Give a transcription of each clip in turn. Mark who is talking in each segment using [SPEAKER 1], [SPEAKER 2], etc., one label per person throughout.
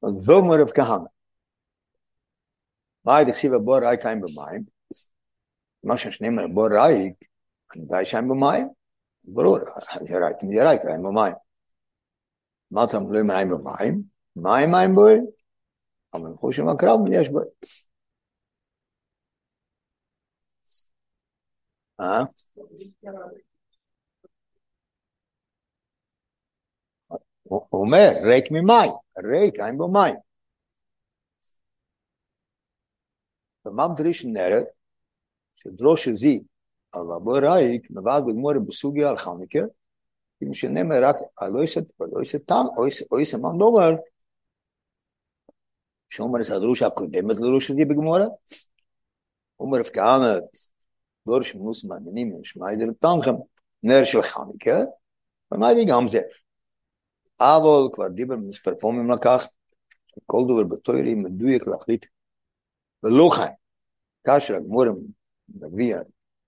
[SPEAKER 1] und so mir auf gehang bei de sibe bor ay kein be mein mach es nimmer bor ay an da ist ein be mein bor ay ay right mir right ay be mein mach am blum ay be mein mein mein am en hoch ma krab ni ah? Omer, reik mi mai. ריק, אין בו מים. במאם דרישן נרד, שדרוש זי, אבל בו רייק, מבעד בגמור בסוגיה על חניקה, אם שנאמר רק, לא יסת, לא יסת טעם, או יסת מן דובר, שאומר את הדרוש הקודמת לדרוש זי בגמורה, אומר כהנא, דורש מנוס מעניינים, נשמע ידי לטנכם, נר של חניקה, ומה לי גם זה. אבל כבר דיבר מספר פעמים לקח, כל דבר בתוירי מדויק להחליט ולא חיים. כאשר הגמורים מביא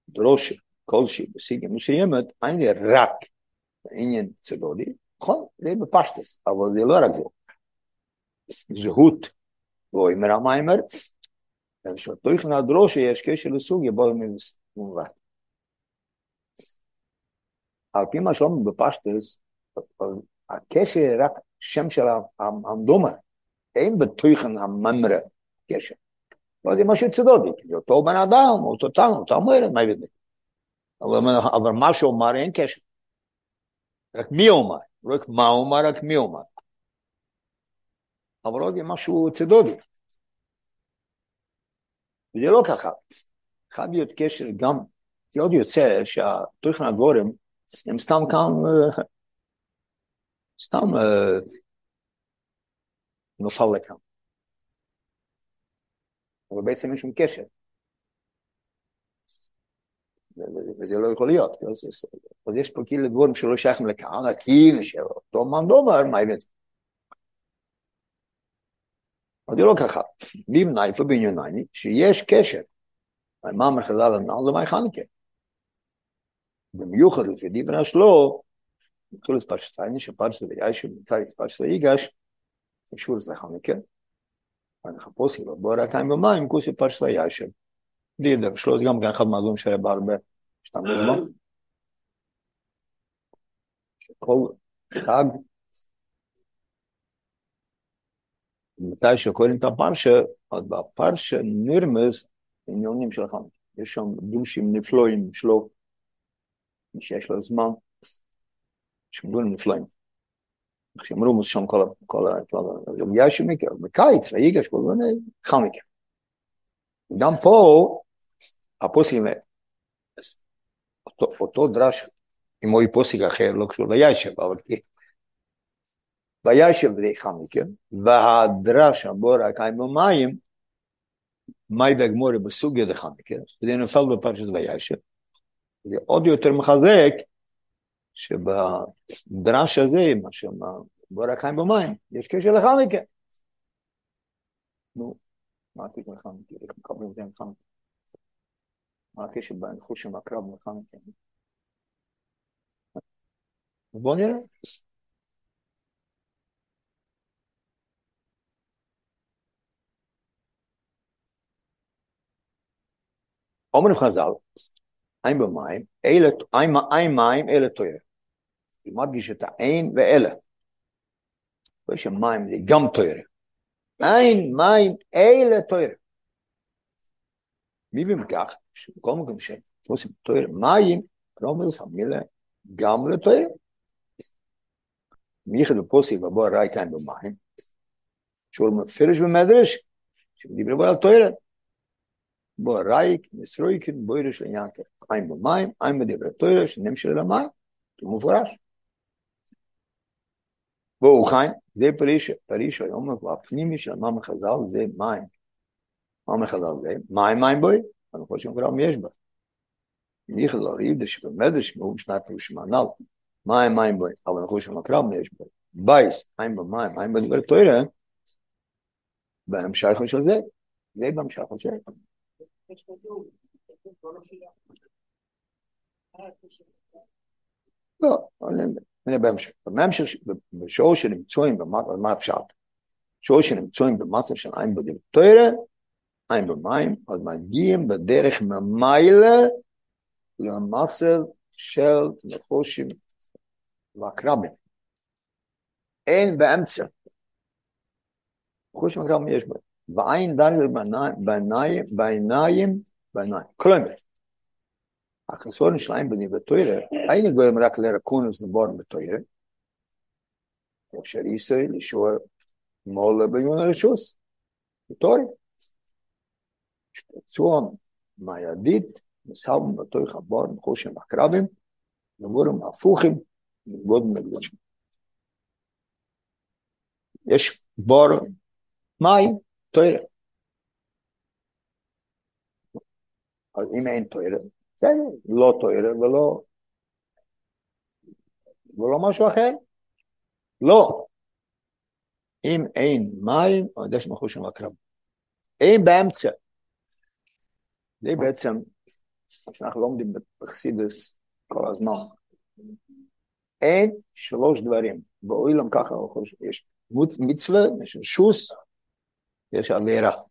[SPEAKER 1] דרושה כלשהי בסיגה מסוימת, אין לי רק עניין צדודי, נכון, זה בפשטס, אבל זה לא רק זה. זהות ואומר המיימר, שתוכן הדרושה יש קשר לסוג יבוא מובט. על פי מה שאומר בפשטס, הקשר רק שם של המדומה, אין בתוכן הממרה קשר. לא זה משהו צדודי, זה אותו בן אדם, אותו טעם, אותה אומרת, מה יביא אבל מה שאומר אין קשר. רק מי אומר, רק מה אומר, רק מי אומר. אבל עוד משהו צדודי. וזה לא ככה. חייב להיות קשר גם, זה עוד יוצא שהתוכן הגורם הם סתם כאן, סתם נופל לכאן. אבל בעצם אין שום קשר. וזה לא יכול להיות. אז יש פה כאילו דבורים שלא שייכים לכאן, כאילו שאותו מאן דובר, מה הבאת? אבל זה לא ככה. בימנייפה בענייני, שיש קשר. מה מחז"ל הנ"ל למאי חנוכה. במיוחד לפי דברי שלו, בתחילת פרשת עיני, שפרשת וישב, מתי פרשת ויגש, קשור לזה חנוכה. הנחפוש לו, בוא רק עם במים, כוסי פרשת וישב. דידר, שלו גם כן אחד מהדברים שהיה בהרבה, השתמש בו. שכל חג, מתי שקוראים את הפרשה, אז בפרשה נרמז עניונים של חנוכה. יש שם דושים נפלואים שלו, מי שיש לו זמן, דברים נפלאים. שם כל ה... כל ה... יש מקרה, בקיץ, ויגש, כל מיני, חנוכה. גם פה, הפוסקים, אותו, דרש, אם הוא פוסק אחר, לא קשור לישב, אבל וישב בני חנוכה, והדרש הבור הקיים במים, מאי והגמורי בסוגיה דחנוכה, וזה נפל בפרשת וישב. זה עוד יותר מחזק שבדרש הזה, מה שבור הקיים במים, יש קשר לחנוכה. נו, מה הקשר לחנוכה? איך מקבלים את זה לחנוכה? מה הקשר בין חושים הקרב לחנוכה? בואו נראה. אומרים חז"ל, אין במים, אלה, אין מים, אלה תוירה. היא מדגיש את האין ואלה. יש מים זה גם תוירה. אין מים, אלה תוירה. מי במכך, שבכל מקום שעושים תוירה, מים, כלומר זה המילה גם לתוירה. מייחד בפוסק בבוא הראי כאן במים, שהוא מפרש במדרש, שדיבר בו על תוירה. בו רייק, מסרויקן, בוירש לעניין חיים במים, אין בדברי תוירה, שנמשל למים, זה מופרש. בואו חיים, זה פריש, פריש היום, הפנימי של מה מחז"ל זה מים. מה מחז"ל זה? מים מים בוי, אני חושב שכולם יש בה. ניחא לא ריד שבמדרש הוא משנה פירוש מנהל, מים מים בוי, אבל אני חושב שמקרם יש בה. בייס, אין במים, אין בדברי תוירה, בהמשך של זה, זה בהמשך של זה. לא, אני בהמשך. בהמשך, בשור שנמצאים, מה הפשט? שאו שנמצאים במצב של עין בדין תוירה, עין במים, אז מגיעים בדרך ממיילה למצב של נחושים ועקרבים. אין באמצע. נחושים ועקרבים יש בהם. בעין דרגל בעיניים, בעיניים, בעיניים. כלומר, החסון שלהם בני בתוירה, אין גורם רק לרקונוס לבורן בתוירה, אפשר ישראל לשור מול ביון הרשוס, בתוירה. צום מהידית, מסלם בתוך הבור, נחושים הקרבים, נבורים הפוכים, נבודים לקדושים. יש בור מים, תוירה. אז אם אין תוירה, בסדר, לא תוירה ולא, ולא משהו אחר. לא. אם אין מים, עוד יש מחושים הקרב. אין באמצע. זה בעצם מה שאנחנו לומדים בחסידס כל הזמן. אין שלוש דברים. באוילם ככה יש מצווה, יש שוס, יש עבירה.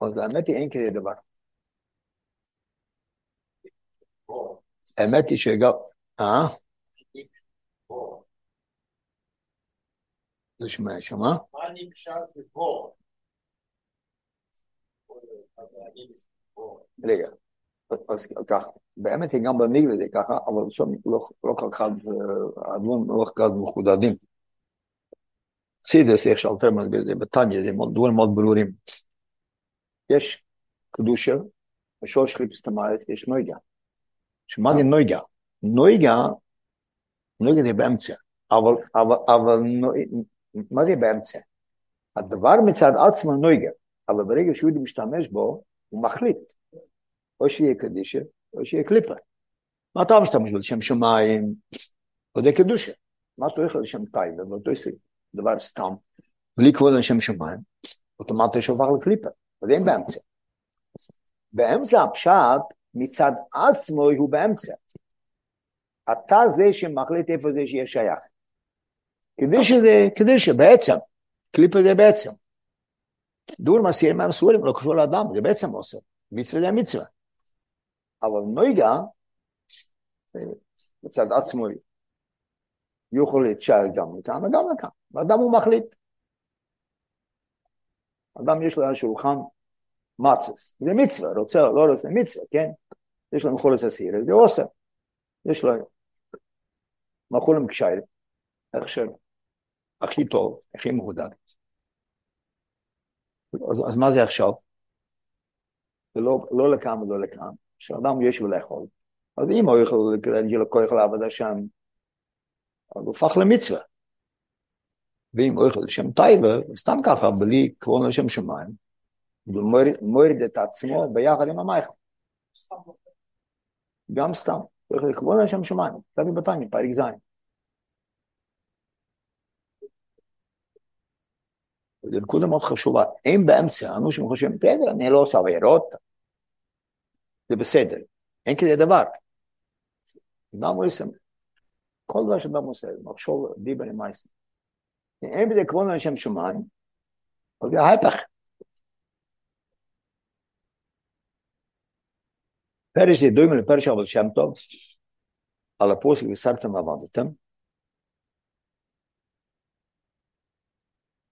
[SPEAKER 1] אז האמת היא אין כזה דבר. האמת היא שגם... אה? לא שומע, שמה?
[SPEAKER 2] מה נמשל בבור?
[SPEAKER 1] רגע, אז ככה, באמת היא גם במגלה זה ככה, אבל שם לא, לא כל כך, הדברים לא כל כך מחודדים. סידס, איך שאלתר מסביר את זה בתניא, זה דברים מאוד ברורים. יש קדושה, בשורש חיפוש המארץ יש נויגה. שמה זה נויגה? נויגה, נויגה זה באמצע, אבל, אבל, אבל מה זה באמצע? הדבר מצד עצמו נויגה, אבל ברגע שיהודי משתמש בו, הוא מחליט. או שיהיה קדישה, או שיהיה קליפה. מה אתה משתמש בו? לשם שמיים, או די קדושה. מה אתה הולך לשם טייבה, ואותו עושה דבר סתם, בלי כבוד לשם שמיים, אוטומטית יש עובר לקליפה, אז אין באמצע. באמצע הפשט, מצד עצמו הוא באמצע. אתה זה שמחליט איפה זה שיהיה שייך. כדי שזה, כדי שבעצם, קליפה זה בעצם. דור מסיר מהמסורים לא קשור לאדם, זה בעצם עושה. מצווה זה מצווה. אבל נויגה, מצד עצמו, יכול להתשאר גם לכאן וגם לכאן. ואדם הוא מחליט. אדם יש לו על השולחן מצס, זה מצווה, רוצה או לא רוצה, מצווה, כן? יש לו מחולס הסיר, זה עושה. יש לו מחולם קשיירים, איך של הכי טוב, הכי מהודק. אז, אז מה זה עכשיו? זה לא, לא לכאן ולא לכאן, שאדם יש לו לאכול. אז אם הוא יכול להגיע לכוח לעבודה שם, אז הוא הפך למצווה. ואם יכול לשם טייבה, סתם ככה, בלי כבוד לשם שמיים, ומוריד את עצמו ביחד עם המייכל. גם סתם, יכול לכבוד לשם שמיים, תביא בתניא, פרק ז'. נקודה מאוד חשובה, אין באמצע, אנשים חושבים, בסדר, אני לא עושה עבירות, זה בסדר, אין כזה דבר. אדם עושה, כל דבר שאדם עושה, מחשוב דיבר עם מייסר. אין בזה כבוד לשם שמיים, אבל זה ההפך. פרש זה דומה לפרש אבל שם טוב, על הפוסק וסרתם ועבדתם.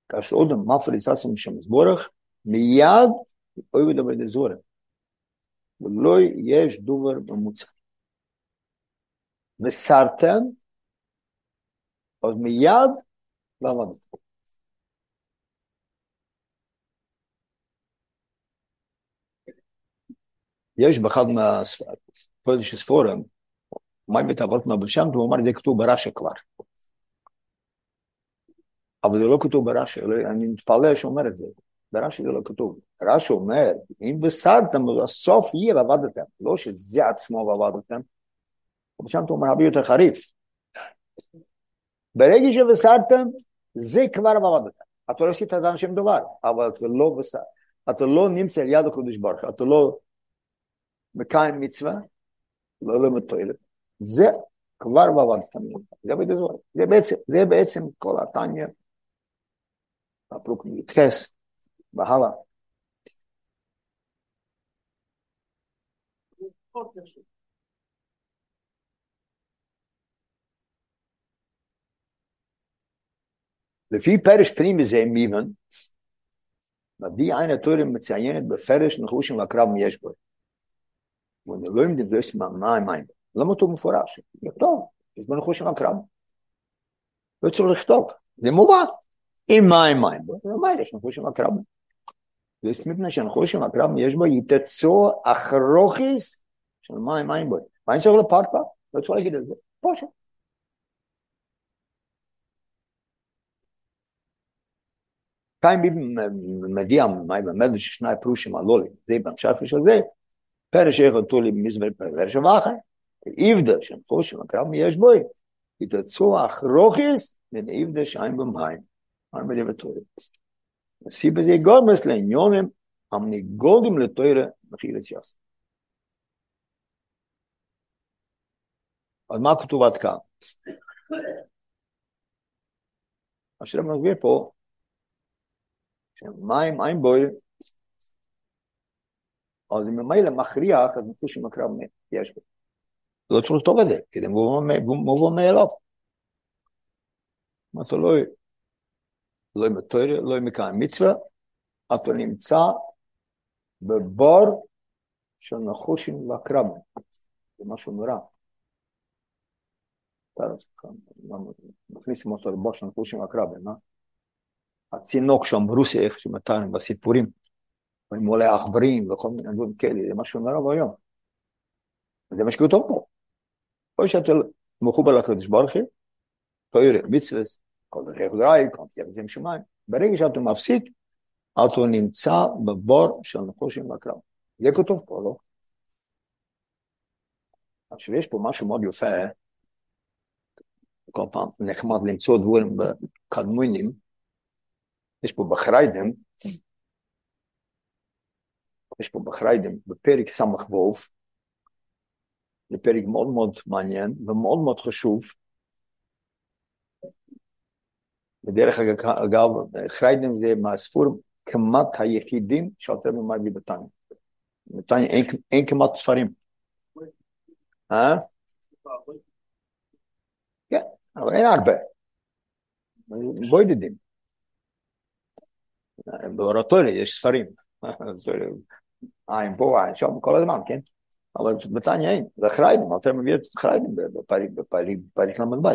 [SPEAKER 1] כאשר עוד מפריד ססם שם זבורך, מיד אוהב לדבר דזורם. ולא יש דובר במוצא. וסרתם, אז מיד ועבדתם. יש באחד מהפודש ספורם, מה בית אבות מהבשם, הוא אמר, זה כתוב ברש"י כבר. אבל זה לא כתוב ברש"י, אני מתפלא שאומר את זה. ברש"י זה לא כתוב. רש"י אומר, אם וסרתם, הסוף יהיה ועבדתם. לא שזה עצמו ועבדתם. בשם הוא אומר הרבה יותר חריף. ברגע שבסרתם, זה כבר ועבדתם. אתה לא עשית את האנשים דבר, אבל אתה לא. אתה לא נמצא על יד הקודש ברוך אתה לא מקיים מצווה, לא לומד תועלת. זה כבר ועבדתם. זה, זה בעצם, זה בעצם כל התניא. הפרוק מתייחס, והלאה. לפי פרש פנימי זה מיבן, מביא עין התורה מציינת בפרש נחושים והקרב יש בו. ונלוים דבס מה מים. למה כתוב מפורש? לכתוב, יש בו נחושים והקרב. לא צריך לכתוב, זה מובן. אם מים מים בו, זה אומר יש נחושים והקרב. ויש מפני שהנחושים והקרב יש בו יתצו אחרוחיס של מים מים בו. מה אני צריך לפרפר? לא צריך להגיד את זה. פושט. ze per shekh tuli mizber per shvach ivda shen khosh ma kram yesh boy it tsu ach rochis den ivda shaim bim hain ar mit dem tuli si be ze gol meslen yonem am ni goldim le toire machil et yas אז מה כתוב עד כאן? אשר מסביר פה מים, מים בויל, אז אם ממילא מכריח, אז עם הקרב מת, יש בו. לא צריך לכתוב את זה, כי זה מובן מאליו. מה אתה לא... לא עם התוירה, לא עם מקיים מצווה, אתה נמצא בבור של נחושים והקרב. זה משהו נורא. מכניסים אותו לבור של נחושים והקרב, מה? הצינוק שם ברוסיה, איפה שמתן בסיפורים, עם מולא עכברים וכל מיני דברים כאלה, זה משהו נורא ואיום. זה מה שכתוב פה. או שאתה מחובר לקדוש ברוך הוא, תוירה, מצווה, כל דרכי חודראי, כל תיאבתם שמיים, ברגע שאתה מפסיק, אתה נמצא בבור של נחושים והקרב. זה כתוב פה, לא? עכשיו יש פה משהו מאוד יפה, כל פעם נחמד למצוא דברים בקדמונים, יש פה בחריידם, יש פה בחריידם, בפרק וולף, זה פרק מאוד מאוד מעניין ומאוד מאוד חשוב. בדרך אגב, חריידם זה מהספור כמעט היחידים שאתה ממד לי בתניא. בתניא אין, אין כמעט ספרים. אה? כן, אבל אין הרבה. בודדים. באורטוריה יש ספרים, עין פה, עין שם, כל הזמן, כן? אבל בתניא אין, זה חריידים, אתה מביא את חריידים בפריק ל"ב,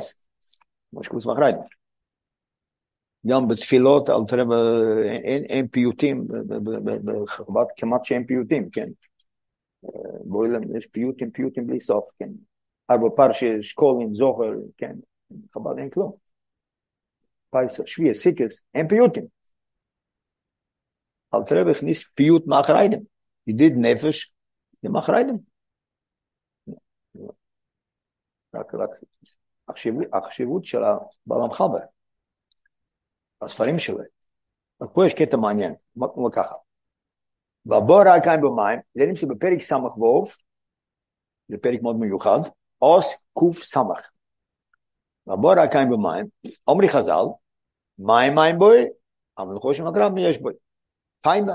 [SPEAKER 1] כמו שקורס מחריידים. גם בתפילות, אל תראה, אין, פיוטים, בחב"ד כמעט שאין פיוטים, כן? באוילם יש פיוטים, פיוטים בלי סוף, כן? ארבע פרשי, שקולים, זוכר, כן? חב"ד אין כלום. פייסר, שביע, סיקס, אין פיוטים. אל תראה הכניס פיוט מאחריידם. ידיד נפש זה מאחריידם. רק, רק החשיבות, החשיבות של הבעל המחבר, הספרים שלו. אבל פה יש קטע מעניין, כמו ככה. והבור הקיים במים, זה נמצא בפרק סמך ווב, זה פרק מאוד מיוחד, עוס קוף סמך. והבור הקיים במים, אומרי חז"ל, מים מים בוי, אבל לחושם הקרב יש בוי. פיימה.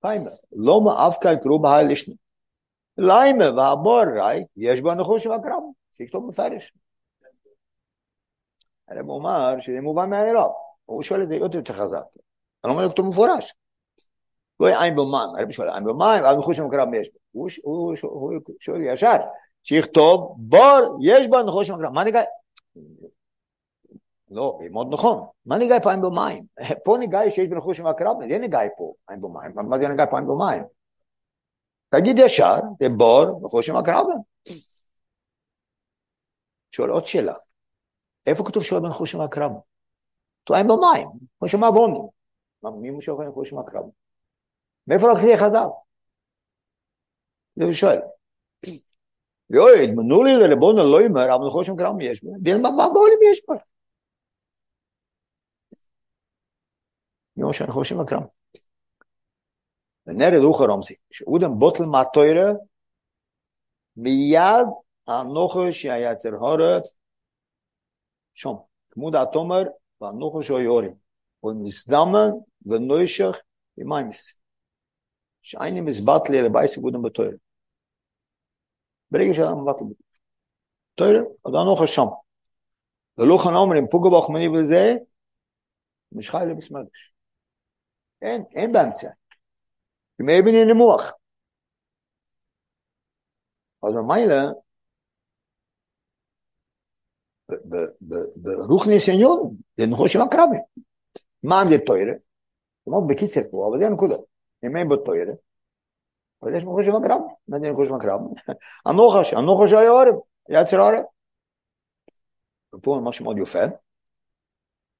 [SPEAKER 1] פיימה. לא מאף כאן קראו בהי לשני. ליימה והבור ראי, יש בו נחוש והקרב, שיכתוב מפרש. הרב אומר שזה מובן מאליו, הוא שואל את זה יותר חזק. אני אומר לכתוב מפורש. לא יהיה עין במים, הרב שואל עין במים, אבל נחוש והקרב יש בו. הוא שואל ישר, שיכתוב בור, יש בו נחוש והקרב. מה נקרא? לא, מאוד נכון. מה ניגע פה עם במים? פה ניגע שיש בנחוש עם הקרב, זה ניגע פה עם במים. מה זה ניגע פה עם במים? תגיד ישר, זה בור, נחוש עם הקרב. שואל עוד שאלה. איפה כתוב שואל בנחוש עם הקרב? כתוב במים, כמו שמה ווני. מי מושך בנחוש עם הקרב? מאיפה לקחתי חז"ל? זה הוא שואל. יואי, מנו לי לריבונו לא יאמר, אבל נחוש עם קרב יש בו. מה בעולם יש פה? יום שאני חושב הקרם. ונרד אוכר אומסי, שאודם בוטל מהתוירה, מיד הנוכה שהיה אצל הורת, שום, כמוד התומר, והנוכה שהוא יורי, ונסדמן ונוישך עם מיימס. שאיני מסבט לי לבי סיבודם בתוירה. ברגע שאדם מבט לבי. תוירה, שום, הנוכה שם. ולוכן אומרים, פוגו בחמני בזה, משחי לבסמרגש. אין, אין באמצע. אם אבן נמוך. אז במיילה, ברוכניס עניון, זה נכון שם הקרבי. מה זה תוירה? זאת בקיצר פה, אבל זה הנקודה. אם אין בו תוירה, אבל יש מחוש עם הקרב. מה זה עם הקרב? הנוחש, הנוחש היה עורב, יצר עורב. ופה משהו מאוד יפה.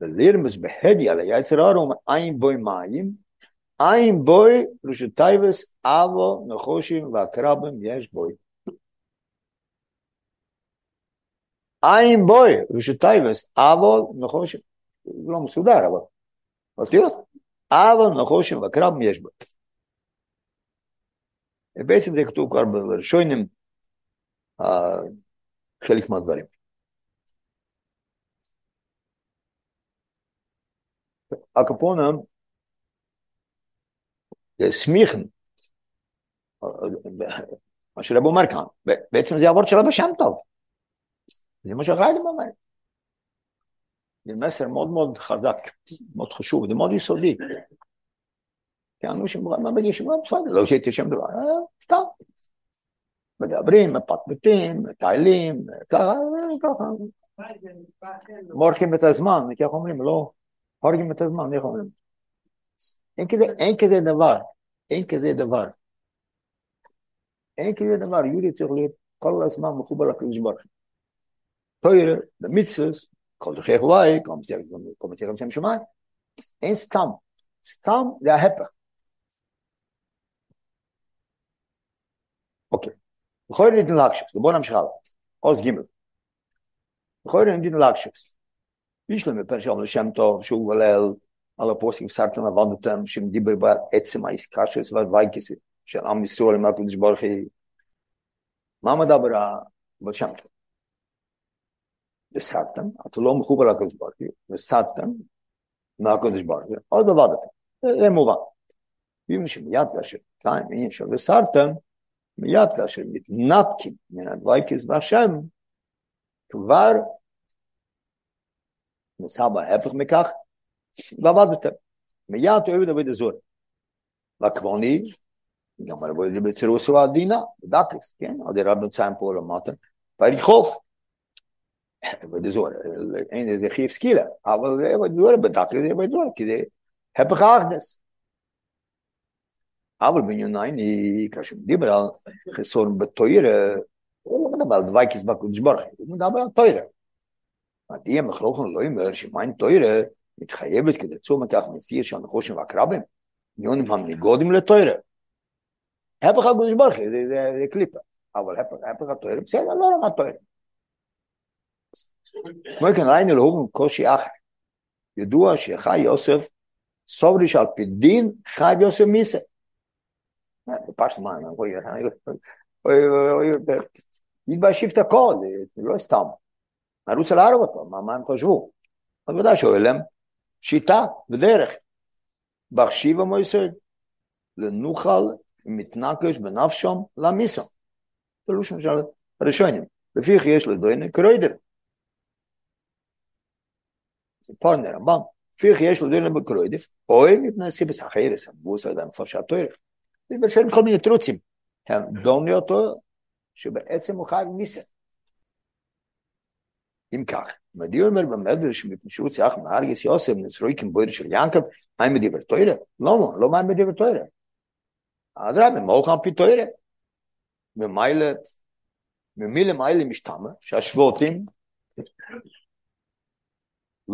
[SPEAKER 1] ולירמס בהדי על היצר עורב, אין בוי מים, אין בוי רשוטייבס אבו נחושים והקרבים יש בוי. אין בוי רשוטייבס אבו נחושים. לא מסודר אבל. תראו, אבו נחושים והקרבים יש בוי. בעצם זה כתוב כבר בראשונים, חלק מהדברים. הקפונה, זה סמיכן, מה שרב אומר כאן, בעצם זה עבוד של רבי שם טוב. זה מה שחיילים אומר. זה מסר מאוד מאוד חזק, מאוד חשוב, זה מאוד יסודי. כי אנשים מרגישים, בסדר, לא שהייתי שם דבר, סתם. מדברים, מפטפטים, מטיילים, ככה, ככה. מורחים את הזמן, איך אומרים, לא, הזמן, איך אומרים? אין כזה, אין כזה דבר, אין כזה דבר. אין כזה דבר, יהודי צריך להיות כל הזמן מחובר לקדוש ברוך הוא. תוירה, במצווה, כל דרכי חוואי, כל מצוות שם שמיים, אין סתם. סתם זה ההפך. אוקיי. בכל זאת ניתן להקשקס, בואו נמשיך הלאה. עוז ג' בכל זאת ניתן להקשקס. בישלם בפרשם לשם טוב, שהוא גולל על הפוסקים סרטן עבדתם, שמדיבר בה עצם האיסקשס והווייקס של עם ישראל עם הקדוש ברוך הוא. מה מדבר בשם טוב? וסרטן, אתה לא מחובר לקדוש ברוך הוא, וסרטן מהקדוש ברוך הוא, עוד עבדתם. זה מובן. אם שמיד כאשר, כאן, עניין של וסרטן, מיד כאשר מתנתקים הדווייקס והשם, כבר נעשה בהפך מכך, ועבדתם. מיד אוהב דוד הזור. והכבוני, גם הרבו ידי בצירוס ועדינה, בדקס, כן? עד הרב נוצאים פה למטה, ויחוף. דוד הזור, אין איזה חיף סקילה, אבל זה דוד בדקס, זה דוד, כי זה הפך האחדס. אבל בענייני, כאשר מדבר על חסון בתוירה, הוא לא מדבר על דווייקס בקודש ברוך הוא מדבר על תוירה. מדהים, לא אומר שמיין תוירה מתחייבת כדי תשומת כך מציע של נחושים והקרבים, מיונים המניגודים לתוירה. הפך הקודש ברוך הוא זה קליפה, אבל הפך התוירה בסדר, לא רמת תוירה. כמו כן ראינו להורים קושי אחר. ידוע שחי יוסף סוברי שעל פי דין חי יוסף מיסה. פשט מה, מתביישים את הכל, זה לא סתם. אני רוצה להרוג אותו, מה, מה הם חשבו? אז ודאי שואל להם, שיטה ודרך. בחשיב המויסד, לנוכל מתנקש בנפשם למיסם. פירוש של הראשונים. לפיך יש לדוינה קרוידר. זה פרנר, רמב"ם. לפיך יש לדוינה בקרוידף, אוהב מתנסי בסחרס, בוסר אדם פרשת תוירך. ובשביל כל מיני תרוצים. הם דומני אותו, שבעצם הוא חי מיסה. im kach. Mit dir mer beim der mit schutz ach mar ges josem des ruiken boyr schul yankov ay mit dir toire lo mo lo mar mit dir toire adra mit mo kham pit toire mit mile mit mile mile mich tamme sha shvotim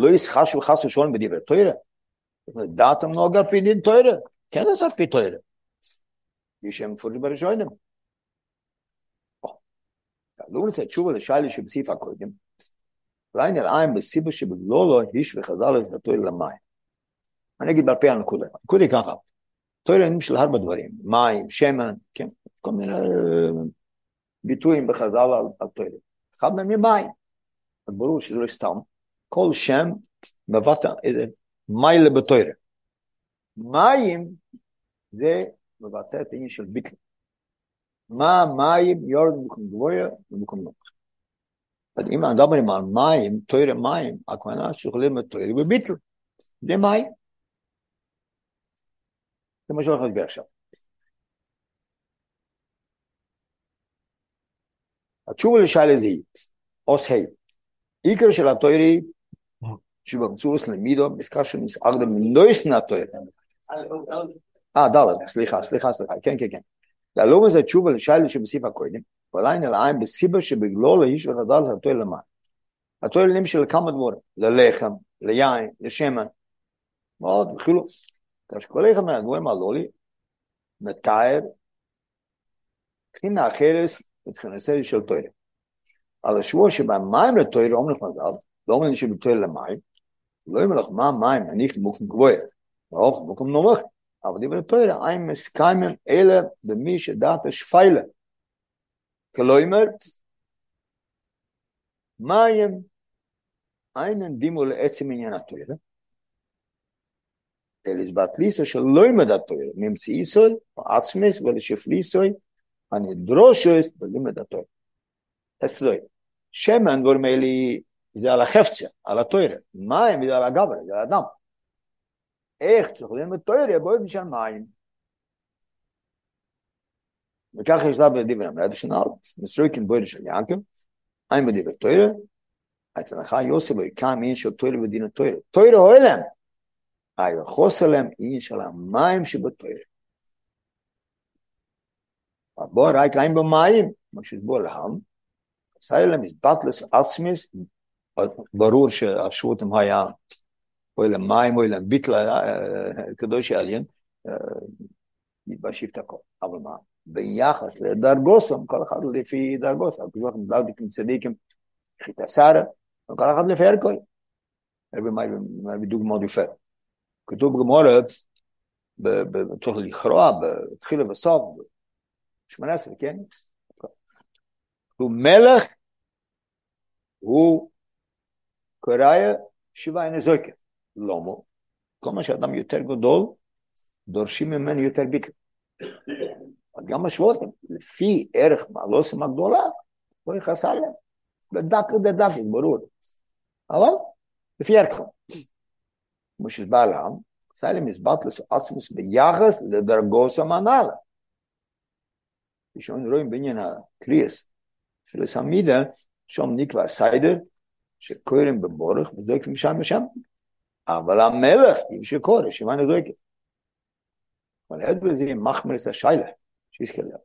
[SPEAKER 1] luis khashu khashu shon mit dir toire da tam no ga pin toire ken das ich schem. אולי נראה בסיבה שבגלולו איש וחזר את התואר למים. אני אגיד בהרפה על הנקודה. הנקודה היא ככה, תוארים של הרבה דברים, מים, שמן, כן, כל מיני ביטויים בחז"ל על, על תואר. אחד מהם יהיה מים. אז ברור שזה לא סתם. כל שם מבטא איזה מיילה בתוירה. מים זה מבטא את העניין של ביטל. מה מים יורד במקום גבוה ובמקום נמוך. אם מדברים על מים, תוירה מים, הכוונה שיכולים את תוירה בביטל. זה מים. זה מה שהולך להסביר עכשיו. התשובה לשאלה זה עוס ה' עיקר של התוירי שבמצורס למידו מסקר של מסערדה מנויס נתויר. אה, דלת, סליחה, סליחה, סליחה, כן, כן, כן. הלא זה תשובה לשאלה שבסעיף הקודם, ועליין אל העין בסיבה שבגלו לאיש ונדל התויר למים. התויר נמשל לכמה דבורים, ללחם, ליין, לשמן, מאוד, וכאילו. כל אחד מהדברים הללו מתאר מבחינה אחרת מבחינת של תויר. על השבוע שבמים לתויר אומרים לך מזל, לא אומרים שבתויר למים, לא אומר לך מה מים, אני במקום גבוה, לא במקום נמוך, אבל דברי תויר, אין מסכימים אלא במי שדעת השפיילה. כלומר, מה הם einen dimul etzim in yana teure. Er El is bat liso shel lo imed at teure. Mim si isoy, atzmes, vel shef lisoy, an idrosho is vel imed at teure. Es loy. Shemen vor er meli ze er ala hefze, ala teure. Maim iz ala gavre, ala dam. Echt, ich mit teure, boi bishan maim. וככה יש לה בדיבר המרד שנל, נסרויקין בוירה של ינקם, אין בדיבר תוירה, אצל לך יוסף ויקם אין של תוירה ודין התוירה. תוירה הולם. היחוס עליהם אין של המים שבתוירה. בוא רק אין במים, מה שסבור להם, סיילם is battles עצמיס, ברור שהשבותם היה אוי למים, אוי לביטל, קדוש העליין, את הכל. אבל מה, ביחס לדרגוסם, כל אחד לפי דרגוסם, כמו דרגים צדיקים, חיטה שרה, כל אחד לפי ערכוי. בדיוק מאוד יפה. כתוב בגמורת, צריך לכרוע, בתחילה ובסוף, 18, כן? הוא מלך, הוא קוראיה שבעה אין זויקה. למה? כל מה שאדם יותר גדול, דורשים ממנו יותר ביטל. גם השבועות, לפי ערך מעלוסם הגדולה, לא יכעס עליהם. בדק לדק, ברור. אבל לפי ערכם. כמו שהסבר להם, עשה להם הסברתלוס עצמוס ביחס לדרגוס המנהלה. כשאנחנו רואים בעניין הקריאס, אפילו סמידה, שם נקבע סיידר, שקוראים בבורך וזועק משם ושם. אבל המלך, אם שקורא, שמענו זועקת. אבל עד בזה מחמר את השיילה, שיזכר להם.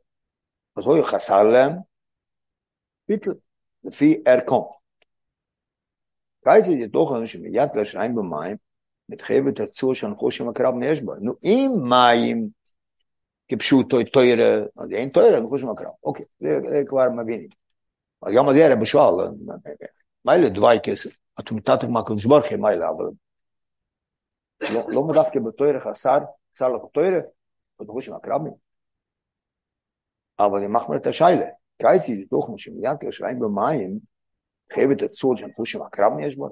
[SPEAKER 1] אז הוא חסר להם ביטל, לפי ערכו. קייצי זה תוכן שמיד לשריים במים, מתחייב את הצור שהנחושים הקרב נש בו. נו, אם מים כפשוטו תוירה, אז אין תוירה, נחושים הקרב. אוקיי, זה כבר מבינים. אז גם זה הרב שואל, מילא דווי כסף, אתה מתתק מהקדוש ברוך הוא מילא, אבל לא מדווקא בתוירה חסר, חסר לך תוירה, בדחושים הקרבים. אבל אם מחמר את השיילה, קייצי לתוך שמיד כשריים במים, חייב את הצור של חושים הקרבים יש בו,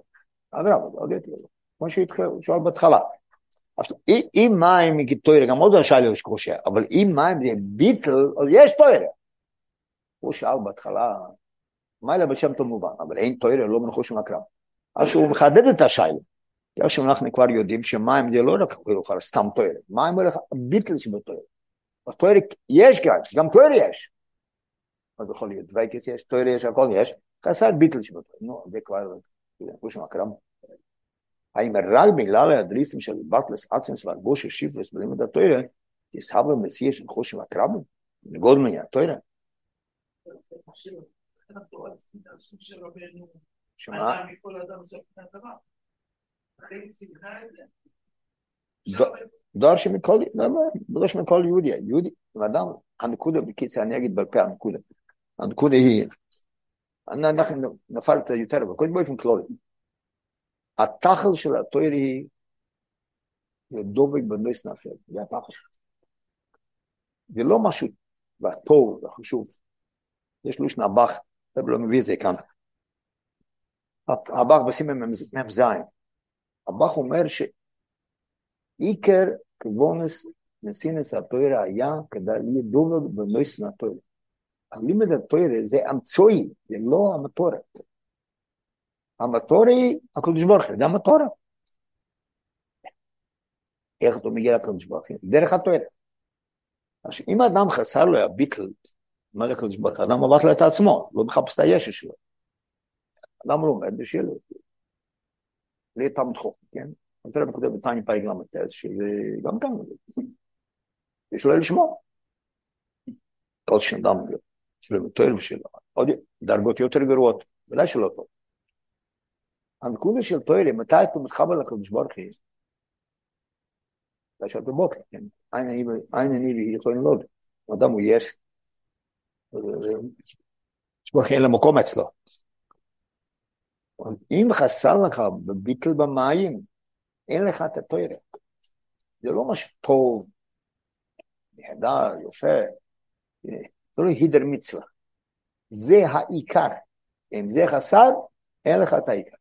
[SPEAKER 1] אדרבה, זה עוד יותר, כמו שהתחיל, שואל בהתחלה. אם מים כתוירה, גם עוד השיילה יש קושה, אבל אם מים זה ביטל, אז יש תוירה. הוא שאל בהתחלה, מילא בשם טוב מובן, אבל אין תוירה, לא מנחוש מהקרב. אז שהוא מחדד את השיילה. בגלל שאנחנו כבר יודעים שמים זה לא רק סתם תוירה, מים הולך ביטל שבתוירה. אז תוירה יש גם, גם תוירה יש. אז יכול להיות דוויקס יש, תוירה יש, הכל יש, חסר ביטל שבתוירה. נו, זה כבר מנחוש מהקרב. האם רק בגלל הדריסים של בטלס עצמס והגבוש השיפרס בלימוד התוירה, תסהב מסיע של חוש מהקרב? נגוד מהתוירה. שמה? דור שמכל, לא, לא, דור שמכל יהודי, יהודי, אדם, הנקודה, בקיצר, אני אגיד בעל פה הנקודה. הנקודה היא, אנחנו נפלת יותר, אבל קודם באופן כללי. התחל של התואר היא דובק בנויס נפל, זה התחל. זה לא משהו טוב וחשוב. יש לושן הבח, הרב לא מביא את זה כאן. הבח בשים מ"ז. הבח אומר עיקר כבונס נסינס התוירה היה כדי דובר במויסן התוירה. הלימד התוירה זה אמצעי, זה לא המטורת. המטורת היא הקדוש ברוך הוא, זה המטורת. איך אתה מגיע לקדוש ברוך הוא? דרך התוירה. עכשיו, אם האדם חסר לו הביטל, מה לקדוש ברוך הוא? האדם עבד לו את עצמו, לא מחפש את הישע שלו. אדם לומד בשביל חוכם, כן? רואה כותב בתניא פרק ל"ט, שזה גם כאן, יש לו לשמוע. כל שאדם שלו יותר בשבילו, עוד דרגות יותר גרועות, ודאי שלא טוב. הנקודה של תוירה, מתי אתה מתחבר לקדוש ברוך הוא? בשעת בבוקר, כן? עין אני יכולים ללמוד. אדם הוא יש, ברוך אין לו מקום אצלו. אם חסר לך בביטל במים, אין לך את התוירה. זה לא משהו טוב, נהדר, יפה, זה לא הידר מצווה. זה העיקר. אם זה חסר, אין לך את העיקר.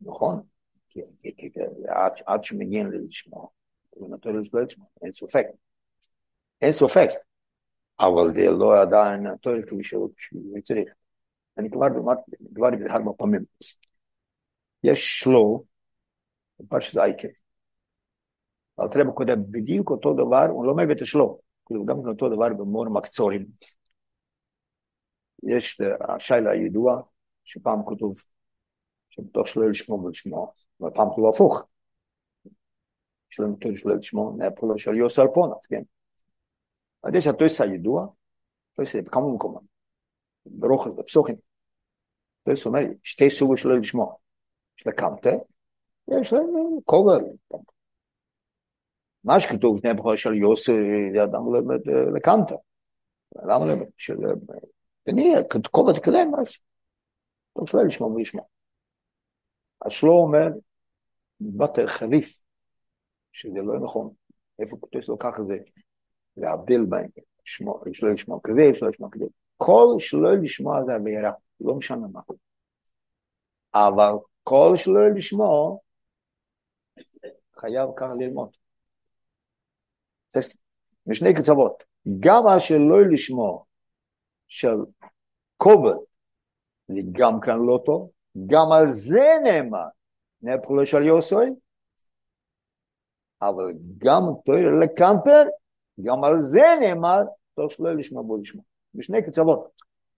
[SPEAKER 1] נכון, עד שמגיעים לשמוע, אין ספק. אין ספק. אבל זה לא עדיין התואר כפי שהוא צריך. אני כבר דיברתי הרבה פעמים. יש שלו, בפרשת אייקה. אלתרבה כותב בדיוק אותו דבר, הוא לא מביא את השלו, כאילו גם אותו דבר במור מקצורים. יש השיילה הידוע, שפעם כתוב שבתוך שלו לשמו ולשמו, ופעם כתוב הפוך. שלו מתוך שלו לשמו, נאפולו של יוסר פונף, כן? אז יש הטויס הידוע, טויס בכמה מקומות, ברוחס, בפסוחים. טויס אומר, שתי סוגות שלא לשמוע. יש לה קמטה, יש לה כובע. מה שכתוב שני בחור של יוסי, זה אדם למד לקמטה. למה למד? של... ואני, כובע תקדם, אז טוב שלא לשמוע ולשמוע. אז שלא אומר, מבטר חריף, שזה לא נכון. איפה כתוב לוקח את זה? להבדיל בין שלא לשמוע כזה, שלא לשמוע כזה. כל שלא לשמוע זה הבעירה, לא משנה מה. אבל כל שלא לשמוע, חייב כאן ללמוד. משני קצוות. גם השלא לשמוע של כובד, זה גם כאן לא טוב, גם על זה נאמר, נפחו של יוסוי, אבל גם תויר לקמפר, גם על זה נאמר, טוב שלא לשמוע בו לשמוע. בשני קצוות.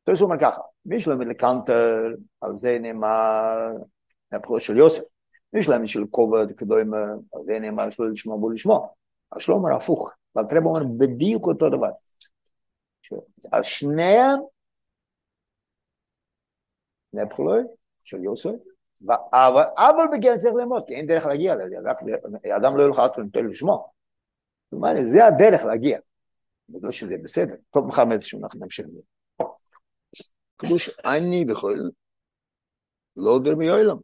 [SPEAKER 1] תראה אומר ככה, מי שלומד לקנטר, על זה נאמר, מהבחירות של יוסף. מי שלומד של כובד כדוימה, על זה נאמר שלא לשמוע בו לשמוע. אז שלא אומר הפוך, תראה אומר בדיוק אותו דבר. אז שניהם, מהבחירות של יוסף, אבל, בגלל צריך ללמוד, כי אין דרך להגיע לזה, אדם לא יוכל לשמוע. כלומר, זה הדרך להגיע. לא שזה בסדר, טוב מחר מאיזשהו אנחנו נמשיך. חידוש עיני וכל, לא עובר מיועלם.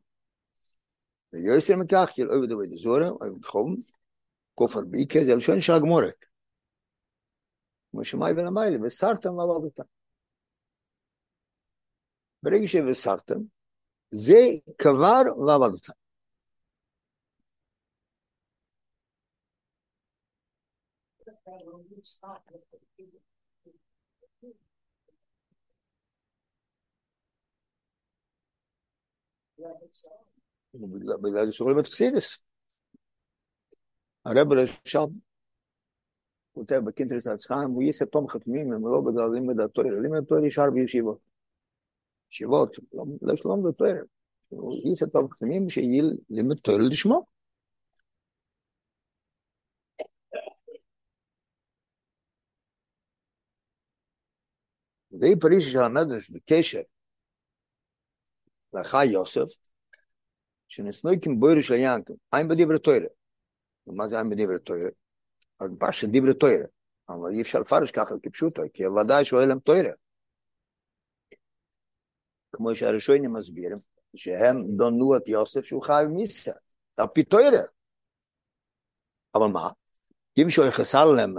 [SPEAKER 1] ויועסר מכך, כי אוהב דוד זורה, אוהב חום, כופר ביקר, זה לשון של הגמורת. כמו שמאי ולמיילה, וסרתם ועבדתם. ברגע שבסרתם, זה קבר ועבדתם. בגלל שרואים את חסידס. הרב שם כותב בקינטרס הצחיים, הוא יעשה תום חתמים, הם לא בגלל לימד התואר, לימד התואר נשאר בישיבות. ישיבות, לא שלום בתואר. הוא יעשה תום חתמים שיהיה לימד תואר לשמו. ואי פריש של המדרש בקשר לחי יוסף, שנסנוי כמבוירו של ינקל, אין בדיבר תוירה. ומה זה אין בדיבר תוירה? אז פרשת דיבר תוירה. אבל אי אפשר לפרש ככה כפשוטו, כי ודאי שהוא אלם תוירה. כמו שהראשונים מסבירים, שהם דונו את יוסף שהוא חי מיסה, על פי תוירה. אבל מה? אם שהוא יחסר להם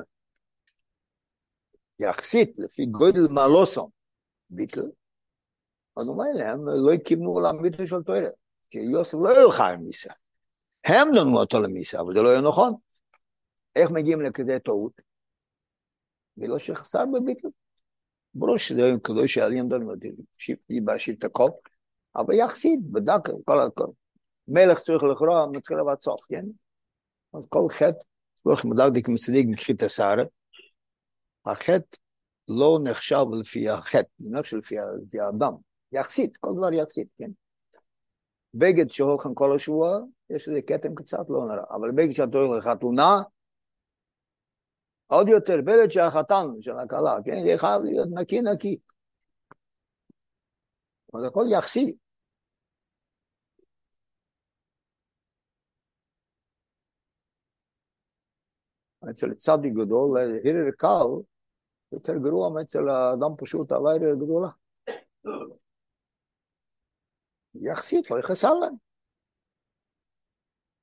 [SPEAKER 1] יחסית לפי גודל מעלוסון ביטל, אז הוא אומר להם, לא כיוונו למיתו של תוירה, כי יוסף לא היה חי מיסה. הם נתנו אותו למיסה, אבל זה לא היה נכון. איך מגיעים לכזה טעות? בגלל שחסר בביטל. ברור שזה היה קדוש העליון דון, להשיב את הכל, אבל יחסית, בדק, כל הכל. מלך צריך לכרוע מתחילה ועד סוף, כן? אז כל חטא, לא מדקדק מצדיק מקחית הסערה, החטא לא נחשב לפי החטא, נחשב לפי האדם, יחסית, כל דבר יחסית, כן? בגד שהולכים כל השבוע, יש איזה כתם קצת, לא נראה, אבל בגד שאתה הולך לחתונה, עוד יותר, בגד של החתן, של הכלה, כן? זה חייב להיות נקי נקי. אבל הכל יחסי. אצל צדיק גדול, הרר קל, יותר גרוע מאצל האדם פשוט, על העיר גדולה. יחסית, לא יחסר להם.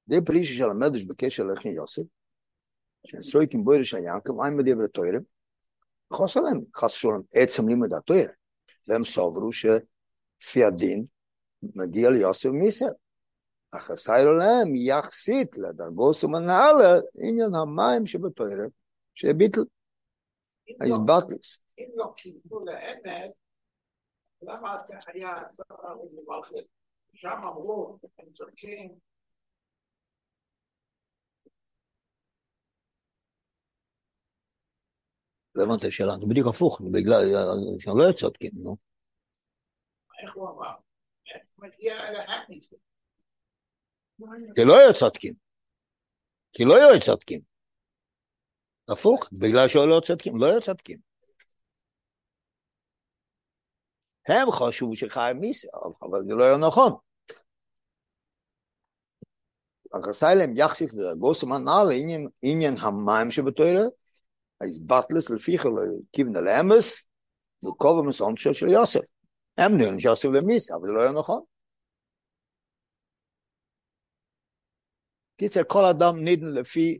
[SPEAKER 1] זה פרישה של המדרש בקשר לאחי יוסף, שנסרויקים בויר של ינקם, אין מדבר תוירם, חוסר להם, חסר להם עצם לימוד התוירם. והם סוברו שלפי הדין מגיע ליוסף מיסר. הסיירו להם יחסית לדרגוס ומנהלה עניין המים שבתוירם, שביטל. האיזבטלס.
[SPEAKER 2] אם לא קיבלו לאמת, למה היה שם אמרו, הם צודקים,
[SPEAKER 1] לא הבנת את השאלה, זה בדיוק הפוך, בגלל, שהם לא צודקים, נו.
[SPEAKER 2] איך הוא אמר? מגיע להם מזה.
[SPEAKER 1] כי לא היו צודקים. כי לא היו צודקים. הפוך, בגלל שהם לא צודקים, לא צודקים. הם חשבו שחיים מיסה, אבל זה לא היה נכון. להם יחסיף לגוסם הנ"ל עניין המים שבתוירה, אז בטלס לפיך כיוון לאמס, וכובע מסעון של יוסף. הם נראים שיוסף למיסה, אבל זה לא היה נכון. קיצר, כל אדם נידן לפי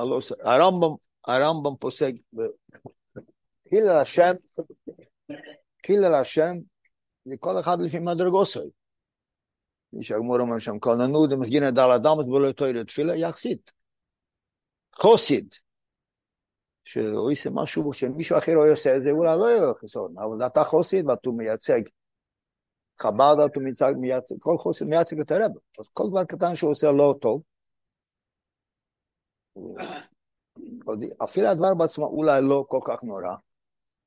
[SPEAKER 1] לא עושה. הרמב"ם, הרמב"ם פוסק, קיל על השם, קיל על השם, זה כל אחד לפי מדרגוסוי. מי שהגמור אומר שם, כל ננוד, מסגין את דל אדם, את בולו תוירה תפילה, יחסית. חוסיד, שהוא עושה משהו שמישהו אחר לא עושה את זה, אולי לא יהיה חיסון, אבל אתה חוסיד ואתה מייצג חב"ד, אתה מייצג, מייצג, כל חוסיד מייצג את הרב. אז כל דבר קטן שהוא עושה לא טוב, אפילו הדבר בעצמו אולי לא כל כך נורא,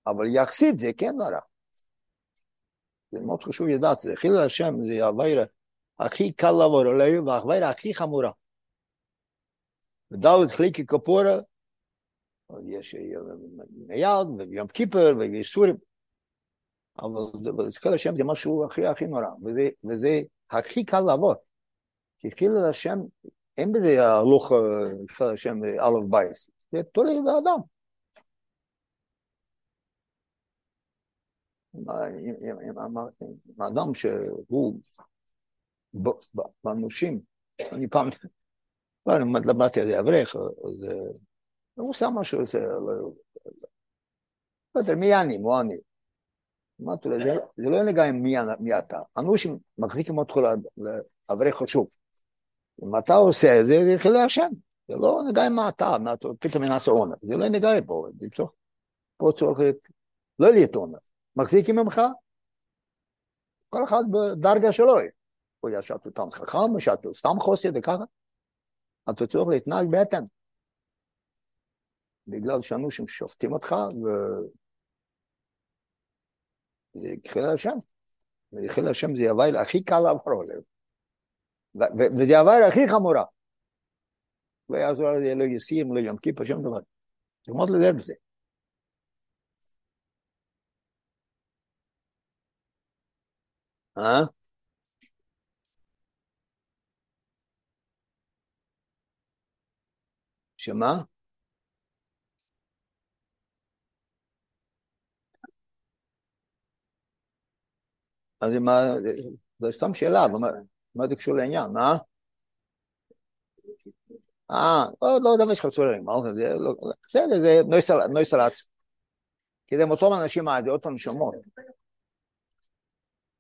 [SPEAKER 1] אבל יחסית זה כן נורא. זה מאוד חשוב לדעת, זה חיל השם, זה הווירה הכי קל לעבור עליו, והחווירה הכי חמורה. ודלת חליקי כפורה, יש מיד, ויום כיפר, ויש סורים, אבל חיל השם זה משהו הכי הכי נורא, וזה, וזה הכי קל לעבור. כי חיל השם אין בזה הלוך של השם אלף בייס, זה תולי באדם. האדם שהוא בנושים, אני פעם, לא, אני למדתי על זה אברך, אז הוא עושה משהו, זה לא יודע, מי אני, מי אני. אמרתי לו, זה לא נגע עם מי אתה, אנושים מחזיקים אותך לאברך חשוב. אם אתה עושה את זה, זה חילי השם. זה לא נגע עם מה אתה, פתאום מנסה עונר. זה לא נגע פה, זה צריך, פה צריך לא להיות עונר. מחזיקים ממך, כל אחד בדרגה שלו. או ישת אותם חכם, או שאתה סתם חוסר וככה. אתה צריך להתנהג בהתאם. בגלל שאנושים שופטים אותך, ו... זה חיל השם. וחיל השם זה יבוא הכי קל לעבור עליו. וזה העבר הכי חמורה. לא יעזור לזה, לא יסים, לא יום כיפר, שום דבר. מאוד לדבר בזה. אה? שמה? אז מה, זו סתם שאלה, מה זה קשור לעניין? מה? אה, לא, לא דבר שקשור לעניין, בסדר, זה נויסלץ. כי זה מוטום אנשים מהדעות הנשמות.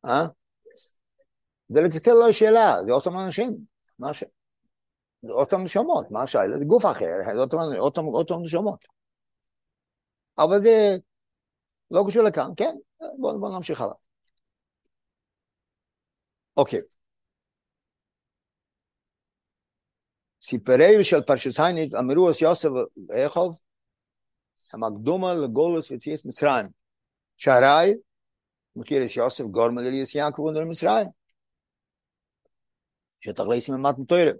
[SPEAKER 1] אה? זה לקטל לו שאלה, זה אותם אנשים, מה ש... זה אותם נשמות, מה השאלה? זה גוף אחר, זה אותם, אותם, אותם נשמות. אבל זה לא קשור לכאן, כן? בואו בוא נמשיך הלאה. אוקיי. סיפרי של פרשת הייניץ אמרו אז יוסף ואיכוב, הם הקדומה לגולוס ויציאת מצרים. שהרי, מכיר את יוסף גורמה לליאס יעקב ונדל מצרים. שתכלס ממתן תוירה.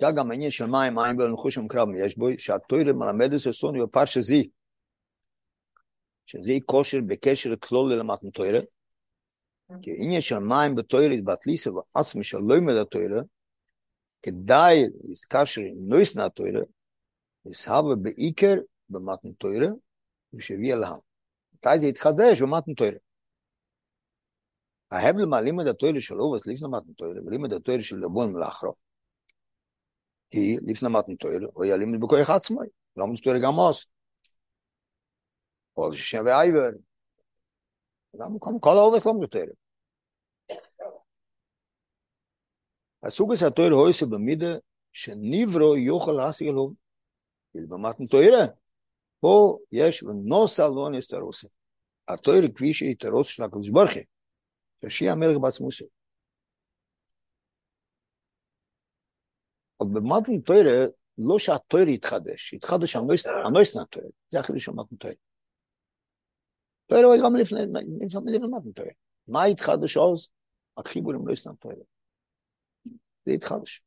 [SPEAKER 1] זה גם העניין של מים, מים בלנחוש המקרב יש בו, שהתוירה מלמד את סוני בפרשה זי, שזה כושר בקשר כלול למתן תוירה, כי עניין של מים בתוירה התבטליסה ועצמי של לא ילמד התוירה, כדאי להתקשר עם לא ישנא התוירה, לסהבה בעיקר במתן תוירה, ושהביא אליהם. מתי זה יתחדש במתן תוירה? ההבדל מהלימוד התוירה של אובס לפני מתן תוירה ולימוד התוירה של לבון מלאחרו היא לפני מתן תוירה, הוא היה לימוד בכוח עצמאי, לא מתוירה גם עוס. כל שם ואייבר. גם כל האובס לא מתוירה. הסוג הזה התוירה הויסה במידה שניברו יוכל להשיג לו. במתן תוירה, פה יש ונוסה לא נסתרוסה. התוירה כפי שהיא תרוס של הקדוש ברוך הוא. שיהיה המלך בעצמו שלו. אבל במתן תוירה, לא שהתוירה יתחדש, יתחדש הנויס מהתוירה, זה החידוש של מתן תוירה. תוירה הוא גם לפני מתן תוירה. מה יתחדש עוז? החיבור עם נויס מהתוירה. זה יתחדש.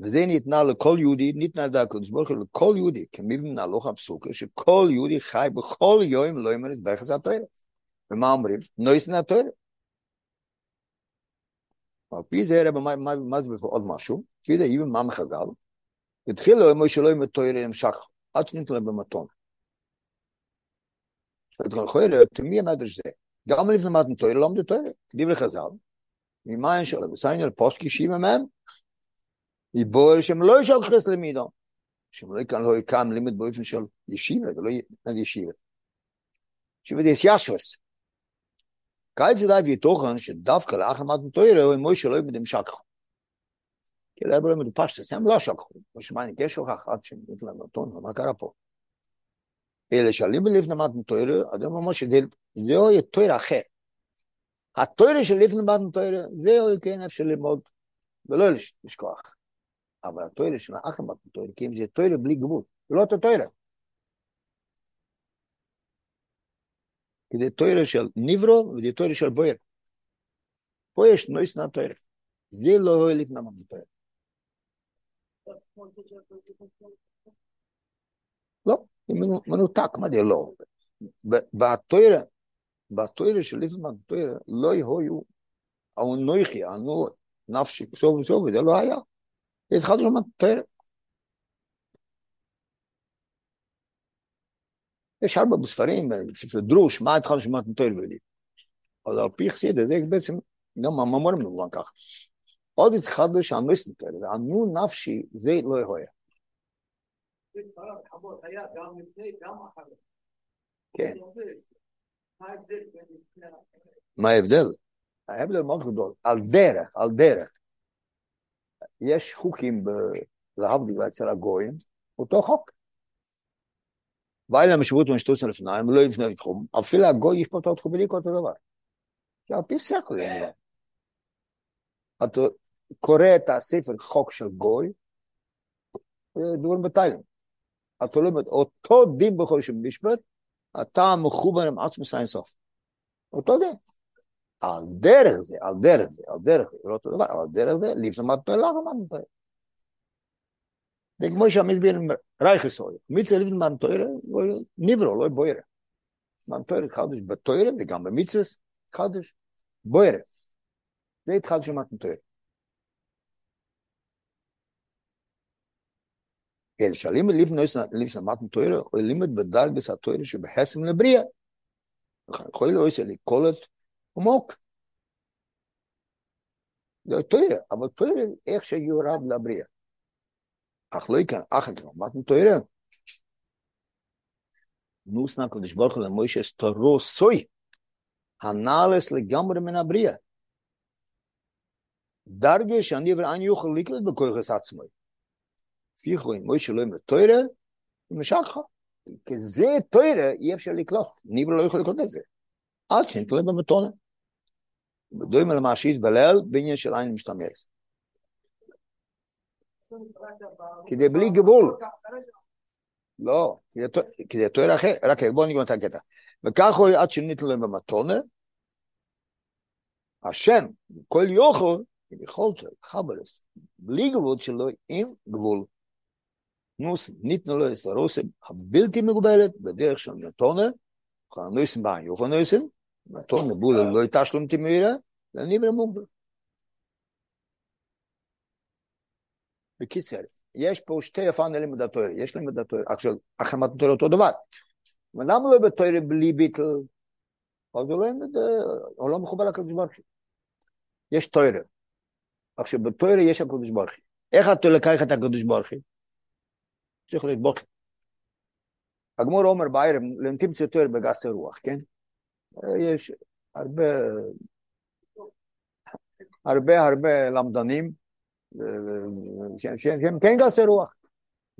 [SPEAKER 1] וזה ניתנה לכל יהודי, ניתנה ברוך הוא לכל יהודי, כמיבן נהלוך הפסוקה, שכל יהודי חי בכל יום לא יאמר את ברכס התוירה. ומה אומרים? נויס נטויר. על פי זה, רבי, מה זה עוד משהו? לפי זה, איבן מה מחז"ל? התחיל לו אמר שלא עם התויר ימשך, עד שניתן לו במתון. שאתה יכול לראות, מי המדרש זה? גם לפני מתן תויר, לא עמדו תויר. כתיב לחז"ל, ממה אין שלו, וסיין על פוסקי שימה מהם, יבואל שהם לא ישאל חס למידו. שהם לא יקם, לא יקם לימד באופן של ישיבה, זה לא ישיבה. ישיבה זה ze daar weer toch aan, je daf kalaag met een teure, en mooi שלא dem shak. כי לא בלם את פשטס, הם לא שלחו. כמו שמעניין, יש עד שהם נתנו להם נתון, מה קרה פה? אלה שעלים בלפני מתן תוירה, אדם אומר שזה יהיה תוירה אחר. התוירה של לפני מתן תוירה, זהו כן אפשר ללמוד, ולא לשכוח. אבל התוירה של אחר מתן תוירה, כי אם זה תוירה בלי גבול, לא אותו תוירה. כי זה תוירה של ניברו וזה תוירה של בויר. פה יש נויס נא תוירה. זה לא רואה לפני מה תוירה. לא, זה מנותק, מה זה לא? בתוירה, בתוירה של לפני תוירה, לא היו, או נויכי, אנו נפשי, סוף וסוף, זה לא היה. אחד של תוירה. יש הרבה בספרים, בספר דרוש, מה התחלנו שמעת מתואר ויודעים. אבל על פי חסידה, זה בעצם גם הממור מבואן כך. עוד התחלנו שהנוס נתואר, וענו נפשי, זה לא יהויה. כן. מה ההבדל? ההבדל מאוד גדול, על דרך, על דרך. יש חוקים להבדיל אצל הגויים, אותו חוק. ואין להם שירות ומשטוץ לפניים, לא לפני תחום, אפילו הגוי ישפוט אותו בלי כל דבר. זה על פי שכל, אתה קורא את הספר חוק של גוי, דברים בתאילם. אתה לומד אותו דין בכל שם אתה מחובר עם עצמוס אינסוף. אותו דין. על דרך זה, על דרך זה, על דרך זה, לא אותו דבר, על דרך זה, מה אתה לא למד זה כמו שהמסביר רייכס אוי. מצווה לבן מן תוירה, ניברו, לא בוירה. מן תוירה חדש בתוירה וגם במצווה חדש בוירה. זה התחל של מתן אל שלימד לפני מתן תוירה, הוא לימד בדרגס התוירה שבחסם לבריאה. יכול להיות לקולת עמוק. זה תוירה, אבל תוירה איך שיורב לבריאה. אך לא יקן, אך יקן, מתן תוירה. נוס נקל דשבורך למוישה סתרו סוי, הנעלס לגמרי מן הבריאה. דרגה שאני ואין יוכל לקלט בכוח עצמו. פיחו עם מוישה לא עם התוירה, ומשכך. כי זה תוירה אי אפשר לקלוט. ניבר לא יכול לקלוט את זה. עד שנתלה במתונה. בדוים על המעשיס בליל, בעניין של עין משתמרס. כדי בלי גבול. לא, זה תואר אחר, רק בואו נגמר את הקטע. וכך הוא עד שניתן במתונה, השם, כל יוכל, אם יכולת, חברס, בלי גבול שלו, עם גבול. נוס, ניתנו לו את הרוסם הבלתי מגובלת, בדרך של הנויסם בא, יוכל נויסם, מתונה בולה לא יתשלום תמירה, לניבר מוגבל. בקיצר, יש פה שתי ללימוד התואר, יש לימוד התואר, עכשיו, החמת התואר אותו דבר. ולמה לא בתואר בלי ביטל? אז הוא לא, מחובר לקדוש ברוך הוא. יש תואר. עכשיו, בתואר יש הקדוש ברוך הוא. איך אתה לקח את הקדוש ברוך הוא? צריך להתבוט. הגמור אומר בערב, לנתימצא תואר בגס הרוח, כן? יש הרבה, הרבה הרבה למדנים, שהם כן גסי רוח.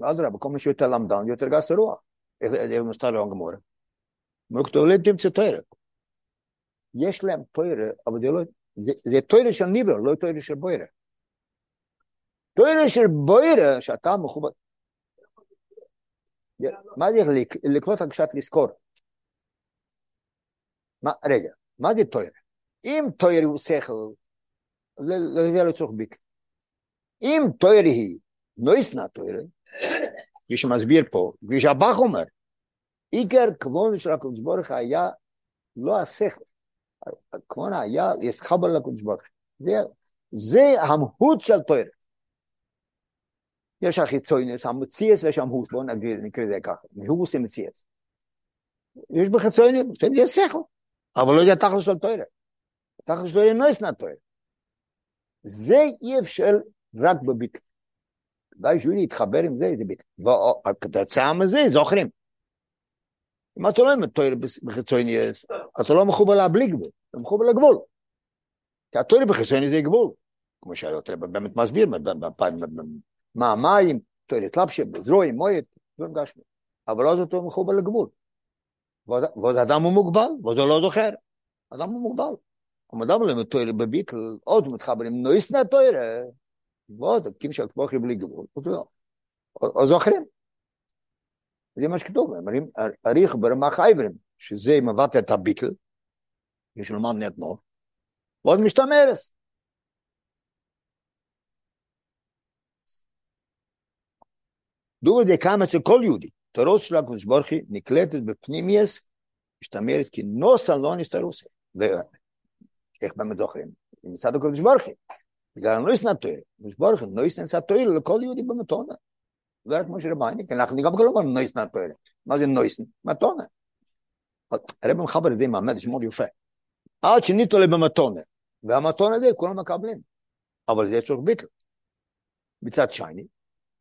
[SPEAKER 1] אדרבה, כל מי שיותר למדן, יותר גסי רוח. איך מסתר לו הגמור. אמרו כתוב, תמצא תוירה. יש להם תוירה, אבל זה לא, זה תוירה של ניבר, לא תוירה של בוירה. תוירה של בוירה, שאתה מכובד. מה זה לקלוט הקשת לזכור? רגע, מה זה תוירה? אם תוירה הוא שכל, לזה לא צריך ביטל. אם תוירה היא נויסנה תוירה, כפי שמסביר פה, כפי שהבח אומר, עיקר כבון של הקדוש ברוך היה לא השכל, כבון היה להסחבר לקדוש ברוך זה, זה המהות של תוירה. יש החיצוינס, המציאס ויש המהות, בואו נקרא את זה ככה, מהות זה מציאס. יש בחיצוינס, זה שכל, אבל לא זה התכלס של תוירה. התכלס של תוירה לא ישנה תוירה. זה אי אפשר רק בביטל. כדאי שהוא יתחבר עם זה, זה ביטל. וכתוצאה מזה זוכרים. אם אתה לא מתואר בחיצוניאס, אתה לא מחובר בלי גבול, אתה מחובר לגבול. כי התואר בחיצוניאס זה גבול. כמו שהיותר באמת מסביר, מה המים, תוארת לפשה, בזרועים, מועד, דברים גשמי. אבל אז אתה מחובר לגבול. ועוד אדם הוא מוגבל, ועוד הוא לא זוכר. אדם הוא מוגבל. אם אדם לא מתואר בביטל, עוד מתחבר עם נויסנה תואר, ועוד, קים של כבוכי בלי גבול, או זוכרים. זה מה שכתוב, אומרים, אריך ברמח אייברים, שזה מבטא את הביטל, יש לומר נתנו, ועוד משתמרס. די כמה אצל כל יהודי, תרוץ של הקדוש ברוך הוא נקלטת בפנימיוס, משתמרת כי נוסה לא נסתרוסה. ואיך באמת זוכרים? מצד הקדוש ברוך הוא. בגלל לא ישנא תוירה. הקדוש ברוך הוא לא ישנא תוירה לכל יהודי במתונה. זה רק משה רבייני, כי אנחנו גם לא אומרים לא ישנא תוירה. מה זה לא ישנא? מתונה. הרב מחבר את זה עם המדש מאוד יפה. עד שניתו לי במתונה. והמתונה זה כולם מקבלים. אבל זה צריך ביטל. מצד שני,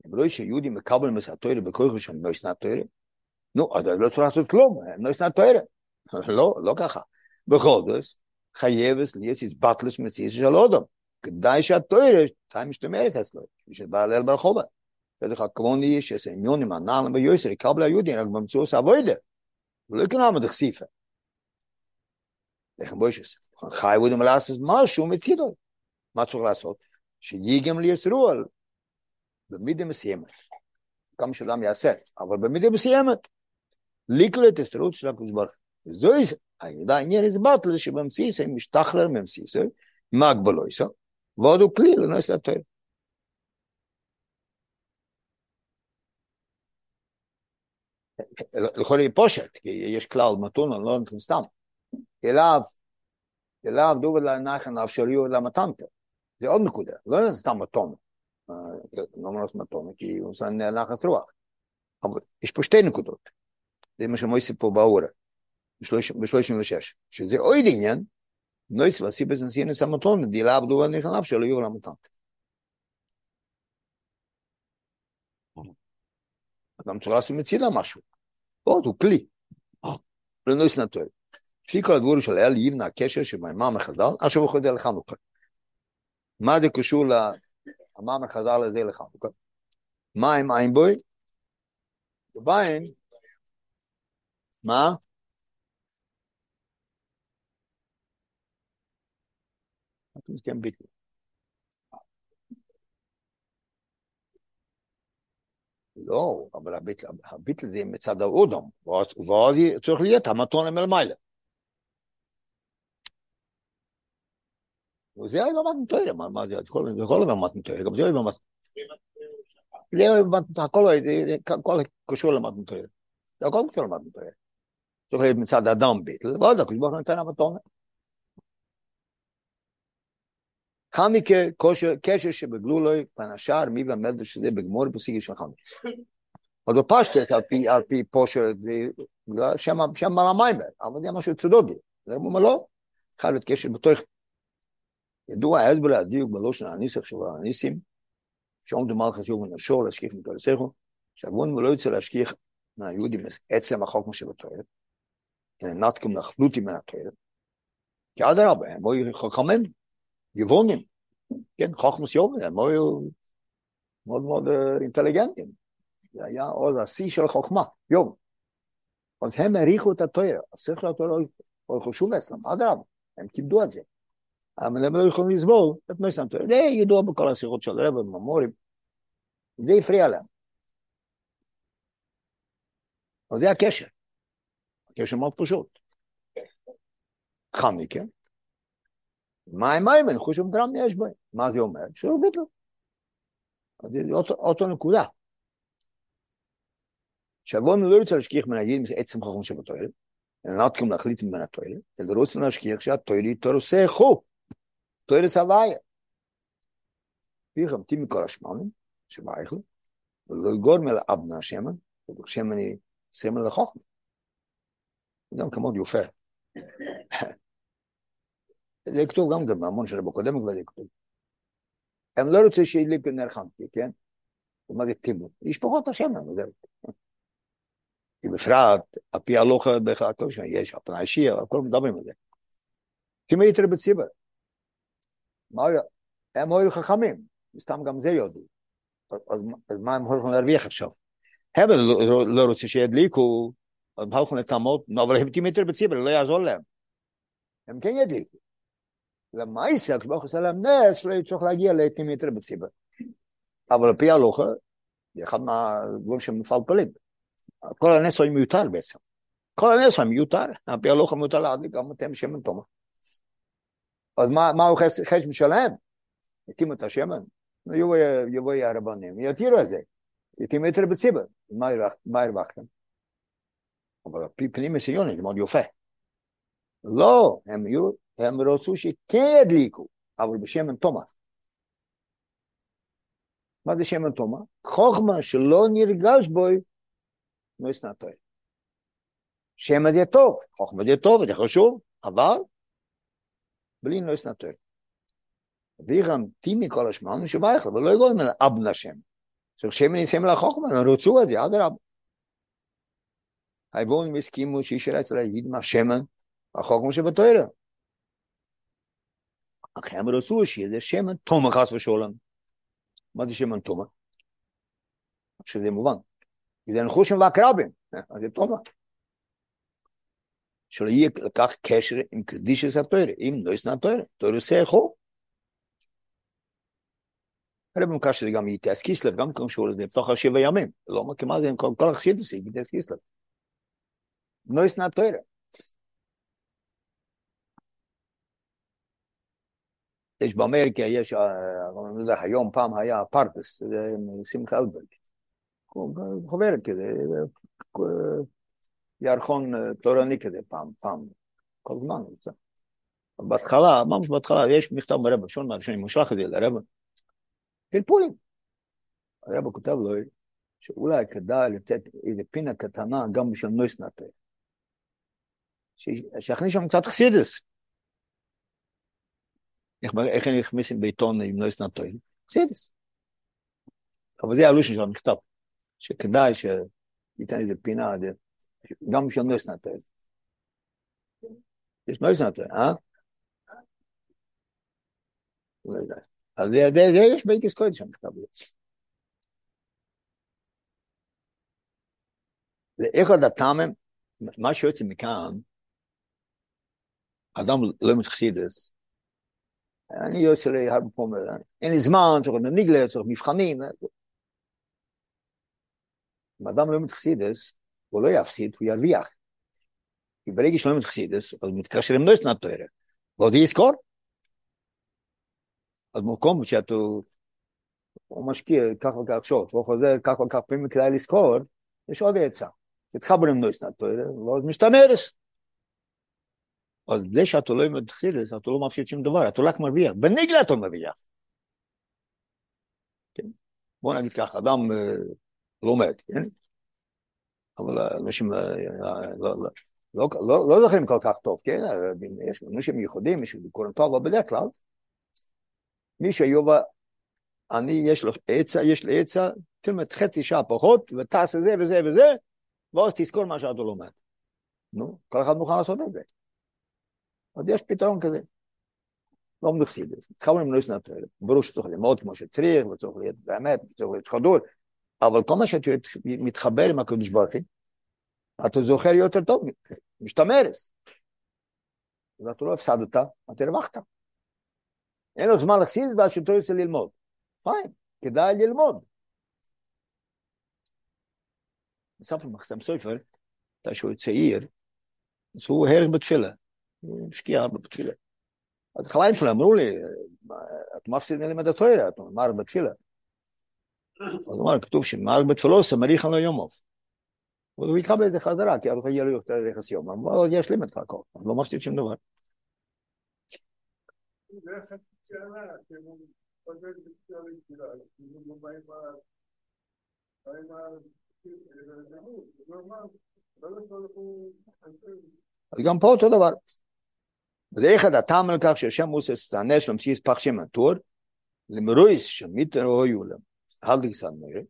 [SPEAKER 1] אם לא שיהודי מקבל מסתוירה בכוח של לא ישנא תוירה, נו, אז לא צריך לעשות כלום, לא ישנא תוירה. לא, לא ככה. בכל זאת, חייבס להיות איזבטלס מסיס של אודם. כדאי שהתוירה תהיה משתמרת אצלו, שבא ליל ברחובה. זה לך כמוני שיש עניונים, הנעלם ביוסר, יקבל היהודי, רק במציאות אבוידה. ולא יקנה מדחסיפה. לכן בואי שס, חי ודם לעשות משהו מצידו. מה צריך לעשות? שיגם לישרועל, במידה מסוימת. כמה שאדם יעשה, אבל במידה מסוימת. לקלט הסתרות של הקדוש ברוך הוא. זוהי, העניין הזה בטל שבמציסה משתחרר ממציסה, מה הגבלויסו, ועוד הוא כלי לנועס לתואר. לכל יהיה פושט, כי יש כלל מתון, לא נותן סתם. אליו, אליו דובר לנחן אפשריות למתנתר. זה עוד נקודה, לא נותן סתם מתון. אומר מתון, כי הוא נחס רוח. אבל יש פה שתי נקודות. זה מה שמויסי פה באורה, ב-36, שזה עוד עניין, נויס וסיבס נסינס המתון, דילה עבדו ונכנב שלא יהיו למתן. אדם צריך לעשות מצילה משהו. עוד הוא כלי. לנויס נטוי. לפי כל הדבורים של אל יבנה הקשר שבמימר מחז"ל, עכשיו הוא חוזר לחנוכה. מה זה קשור למאמר חז"ל הזה לחנוכה? מה עם עין בוי? בעין, מה? ביטל. לא, אבל הביטל, זה מצד האודום, ואז צריך להיות המתון מלמעלה. וזה היה לא מתנתר, מה זה, זה כל הזמן מתנתר, גם זה היה מתנתר. זה היה הכל קשור למתנתר. זה הכל קשור למתנתר. צריך להיות מצד האדם ביטל, ועוד הקדוש ברוך הוא נותן המתון. חניקה, קשר שבגלולוי, פן השאר, מי והמלדר שזה בגמור פסיגי של חניקה. עוד בפשטת, על פי פושר, שם המים, אבל זה משהו צודוגי. זה אומר לא, חייב להיות קשר בתוך. ידוע ההסבר הדיוק בלושן הניסח של הניסים, שעומדו מלכת יום ונשור להשכיח מכל הסכו, שהגבון לא יוצא להשכיח מהיהודים עצם החוק מה שבתוארת, אלא נתקום לחלוטי מן התוארת, כי אדרבה, הם היו חכמים, גבעונים, כן, חוכמוס יובל, הם היו מאוד מאוד אינטליגנטים. זה היה עוד השיא של החוכמה, יום. אז הם העריכו את התואר, השכל התואר לא חשוב אצלם, אדרבה, הם כיבדו את זה. אבל הם לא יכולים לסבול את תואר. זה ידוע בכל השיחות של הרב בממורים. זה הפריע להם. אבל זה הקשר. הקשר מאוד פשוט. כן? מה מים? אני חושב שדרם יש בהם. מה זה אומר? שלא ביטל. אז זה אותו, נקודה. שבוע לא רוצה להשכיח מן הידים עצם חכם שבתועלת, אלא נתקום להחליט מן התועלת, אלא רוצים להשכיח שהתועלת תורסכו, תועלת סבייה. פיכם תים מכל השמנים, שבאייכלו, ולא יגורם אל אבנה השמן, שמן היא סמל לחוכמה. גם כמוד יופה. זה כתוב גם במאמון של רבו קודם כבר זה כתוב. הם לא רוצים שידליק נר חנקי, כן? מה זה טימון? ישפחות השמן, זהו. בפרט, על פי הלוכה בכלל, כל שנה יש, פני שיר, הכל מדברים על זה. כמי יתר בציבר. הם היו חכמים, סתם גם זה יודו. אז, אז מה הם הולכים להרוויח עכשיו? הם לא, לא רוצים שידליקו, הם הולכים לטעמות, אבל הם יותר בציבר, לא יעזור להם. הם כן ידליקו. למעשה, כשברוך עושה להם נס, לא יצטרך להגיע יותר בציבר. אבל על פי הלוכה, זה אחד מהדברים שמפלפלים. כל הנס הוא מיותר בעצם. כל הנס הוא מיותר, על פי הלוכה מיותר להדליק גם אתם שמן תומר. אז מה, מה הוא חשב שלהם? יתימו את השמן, יבואו הרבנים, יתירו את זה. יתימו יותר בציבר, מה הרווחתם? אבל פנים מסיוני, זה מאוד יפה. לא, הם, הם רצו שכן ידליקו, אבל בשמן תומר. מה זה שמן תומר? חוכמה שלא נרגש בו, לא יסנטר. שמן זה טוב, חוכמה זה טוב, זה חשוב, אבל בלי לא יסנטר. וירם טימי כל השמן שבייכל, ולא יגורם אל אבן השם. צריך שמן יסיים לחוכמה, הם רצו את זה, אדרבה. היבונים הסכימו שישאר אצל היהודים השמן, החוכמה שבתוירה. אך הם רצו שיהיה שמן תומה חס ושולם. מה זה שמן תומה? שזה מובן. זה נחושם והקרבים, אז זה תומה. שלא יהיה לקח קשר עם קדישס התואר, אם לא ישנה התואר, תואר עושה איכו. הרב מוכר שזה גם יתעס כיסלב, גם כמו שהוא לפתוח על שבע ימים, לא אומר כמעט, אם כל, כל החשיד עושה, יתעס כיסלב. לא ישנה התואר. יש באמריקה, יש, אני לא יודע, היום פעם היה פרטס, זה שמחה אלברג. חוברת כזה, ירחון תורני כזה פעם, פעם, כל זמן. בהתחלה, ממש בהתחלה, יש מכתב ברבי, שון מהראשונים, הוא שלח את זה לרבי. פלפולים. הרבי כותב לו שאולי כדאי לתת איזה פינה קטנה גם בשביל נותן התורה. שיכניס שם קצת חסידות. איך הם נכנסים בעיתון עם נותן התורה? חסידות. אבל זה הלשון של המכתב. שכדאי שייתן איזה פינה, גם בשביל נויסנטר. יש נויס נתון, אה? לא יודע. אז זה, זה, זה יש באיקס קודש שם כתב לי. איך עוד הטעמם, מה שיוצא מכאן, אדם לא מתחסידס, אני יוצא לי הרבה פעמים, אין לי זמן, צריך נגלה, צריך מבחנים. אם אדם לא מתחסידס, הוא לא יפסיד, הוא ירוויח. כי ברגע שלא מתחסידס, אז הוא מתקשר עם נויס נטוירה. ועוד יזכור. אז במקום שאתה הוא משקיע כך וכך שעות, והוא חוזר כך וכך פעמים כדאי לזכור, יש עוד עצה. תתחבר עם נויס נטוירה, ואז משתמרס. אז זה שאתה לא מתחיל, אתה לא מפסיד שום דבר, אתה רק מרוויח. בנגלה אתה מרוויח. כן? בוא נגיד ככה, אדם לומד, כן? אבל אנשים לא, לא, לא, לא זוכרים כל כך טוב, כן? יש אנשים ייחודים, יש קוראים טוב, אבל בדרך כלל, מי שיובה, אני, יש לו עצה, יש לי עצה, תלמד חצי שעה פחות, וטס זה וזה וזה, ואז תזכור מה שאתה לומד. נו, כל אחד מוכן לעשות את זה. אז יש פתרון כזה. לא מחסידס. התחלנו עם נויס. ברור שצריך ללמוד כמו שצריך, וצריך להיות באמת, וצריך להיות חדור, אבל כל מה שאתה מתחבר עם הקדוש ברוך הוא, אתה זוכר יותר טוב, משתמרס. אז אתה לא הפסדת, אתה הרווחת. אין לו זמן לחסידס ואז שאתה רוצה ללמוד. פיין, כדאי ללמוד. מספר מחסם סופר, אתה שהוא צעיר, אז הוא הרג בתפילה. הוא השקיע בתפילה. אז החליים שלו אמרו לי, את מפסיד ללמד התוירה, את אומר בתפילה. אז אמר, כתוב שמרק בתפילוסה מריחן לו יומוב. הוא יקבל את זה חזרה, כי הלכה יהיה לו יותר יחס יום, אבל ישלים את הכל, לא מפסיד שום דבר. גם פה אותו דבר. וזה אחד הטעם על כך שהשם מוסס תענה של המסיס פח שם הטור, למרויס שמיתר הויו להם, haldig san mir.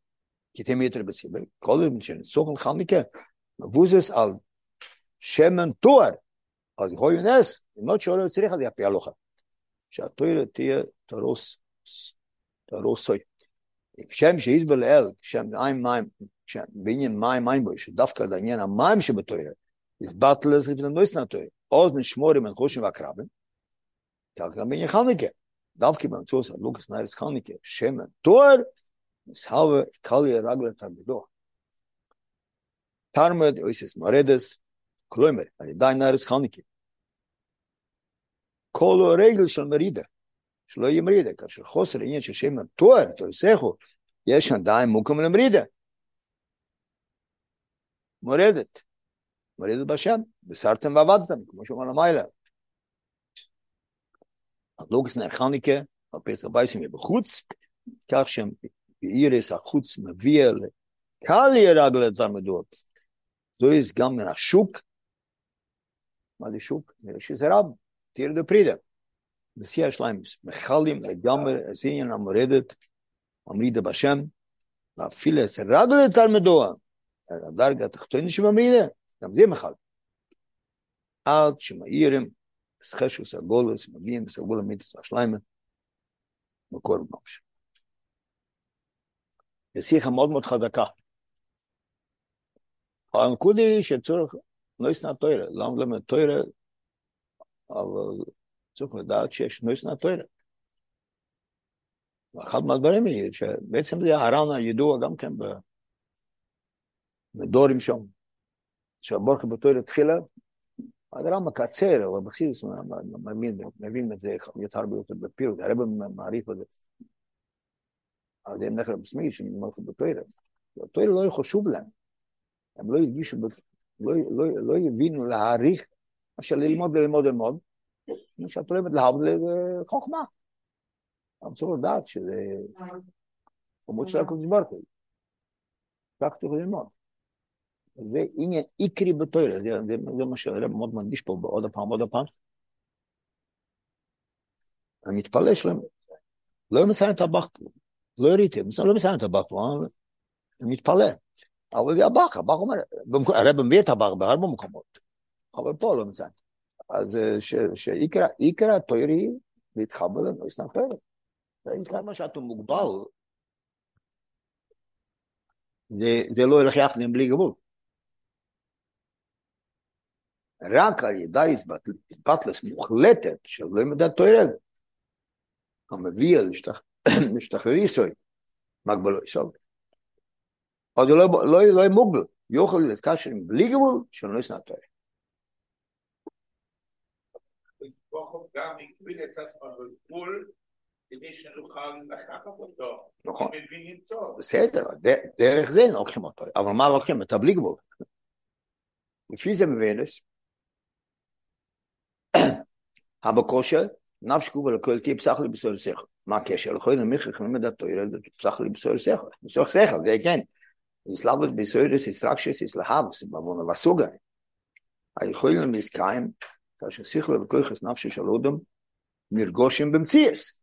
[SPEAKER 1] Kitemeter besib kolim chen sogen khamike wos es al schemen tor. Al goynes no chore tsirikh al yapi alocha sha toir tie toros torosoy ik schem sheiz bel el schem ein mein schem bin in mein mein bo sh dafka da nie na mein sheb toir is batlers in nois na toir oz ni shmor im khoshim va krabe tak gam in khamike davki ben tsos lukas nais khamike schem tor. מסהווה קליה רגלה תלמידו. תרמד אויסס מרדס, כלומר, על ידי ניירס חניקה. כל הרגל של מרידה, שלא יהיה מרידה, כאשר חוסר עניין של שמן תואר, תויסכו, יש עדיין מוקם למרידה. מורדת. מרידת בשם, בסרתם ועבדתם, כמו שאומר למיילה. אז לוגס נרחניקה, על פסח בייסים יהיה בחוץ, כך שהם באירס החוץ מביא לקל ירגל לתלמידות. זו יש גם מן השוק, מה זה שוק? נראה שזה רב, תיר דה פרידה. בשיא שלהם מחלים לגמרי, זה עניין המורדת, המרידה בשם, ואפילו זה רגל לתלמידות, הדרגה התחתונית שבמרידה, גם זה מחל. עד שמאירים, סחשוס הגולס, מגיעים בסגול המיתוס השליימה, מקור ממש. שיחה מאוד מאוד חזקה. הנקודה היא שצורך לא ישנא תוירה, למה למה תוירה, אבל צריך לדעת שיש לא ישנא תוירה. ואחד מהדברים היא שבעצם זה הר"ן הידוע גם כן בדורים שם, שהבורכה בתוירה תחילה, הר"ן מקצר, אבל בחסידס מבין את זה יותר הרבה יותר בפירוט, הרב מעריך בזה. אבל זה נכר בסמי שמלכו בתוירה. התוירה לא חשוב להם. הם לא הרגישו, לא, לא, לא הבינו להעריך, אפשר ללמוד ללמוד ללמוד, כמו שאת אוהבת להבדיל חוכמה. אבל צריך לדעת שזה חומות של הקודש ברוך הוא. רק צריך ללמוד. זה עניין עיקרי בתוירה, זה, מה שהרב מאוד מדגיש פה עוד פעם, עוד פעם. אני מתפלא שלהם, לא מציין את פה, לא הראיתי, לא מציין את פה, אני מתפלא. אבל זה הבח, הבח אומר, הרב מביא את הבח בהרבה מקומות, אבל פה לא מציין. אז אה, שעיקר עיקר התוירי להתחבר לנויס נפרד. כמה שאתה מוגבל, זה, לא ילך יחד עם בלי גבול. רק על ידי התבטלס מוחלטת של מדע תוירה, המביא להשתחרר ישראל, מגבלו ישראל. עוד לא, לא, לא יהיה מוגבל, יוכל להתקשר בלי גבול של נויס נפרד.
[SPEAKER 2] ברוך גם הגביל את עצמו בגבול כדי שנוכל לקחת אותו.
[SPEAKER 1] נכון. בסדר, דרך זה לוקחים אותו, אבל מה לוקחים? את הבלי גבול. לפי זה מבנס, הבקושה, נפש גובה לכל תהיה פסח לי בסור שכל. מה הקשר? לכל נמיך לכם את התוירה, פסח לי בסור שכל. בסור שכל, זה כן. יסלבוס בסוירס, יסרקשס, יסלהבוס, בבונה וסוגה. היכולים לעסקיים, כאשר שכל וכוחס נפשו של אודם, נרגושים במציאס.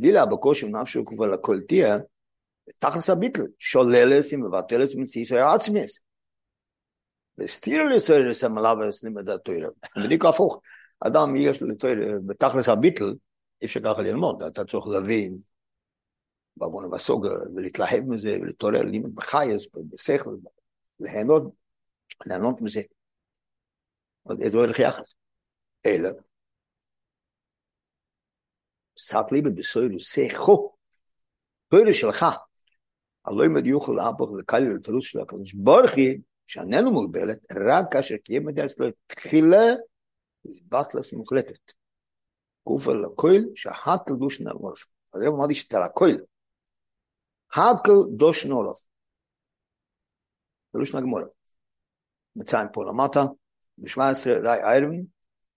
[SPEAKER 1] לילה בקושי נפשו כבר לכל תהיה, תכלס הביטל, שוללס ומבטלס ומציאס היה עצמס. וסתיר לסוירס המלאב הסלים את התוירה. בדיוק הפוך. אדם יש לו תוירה, בתכלס הביטל, אי אפשר ככה ללמוד, אתה צריך להבין, בעוון ובסוגר, ולהתלהב מזה, ולהתעורר לימוד בחייס, בשכל, ליהנות, ליהנות מזה. איזה ערך יחס. אלא, שאת ליבה בסוירו שכו, תוירה שלך, הלא אם יוכל להפוך לקל לתרוץ של הקדוש היא, שאיננו מוגבלת, רק כאשר קיים את אצלו תחילה, בטלס מוחלטת. גוף על הכויל, שהקל דושן על מורף. אז רב אמרתי שאתה לכויל. הקל דושן עולף. זה לא שנה גמורה. מצאים פה למטה, ב-17 ראי איירבין,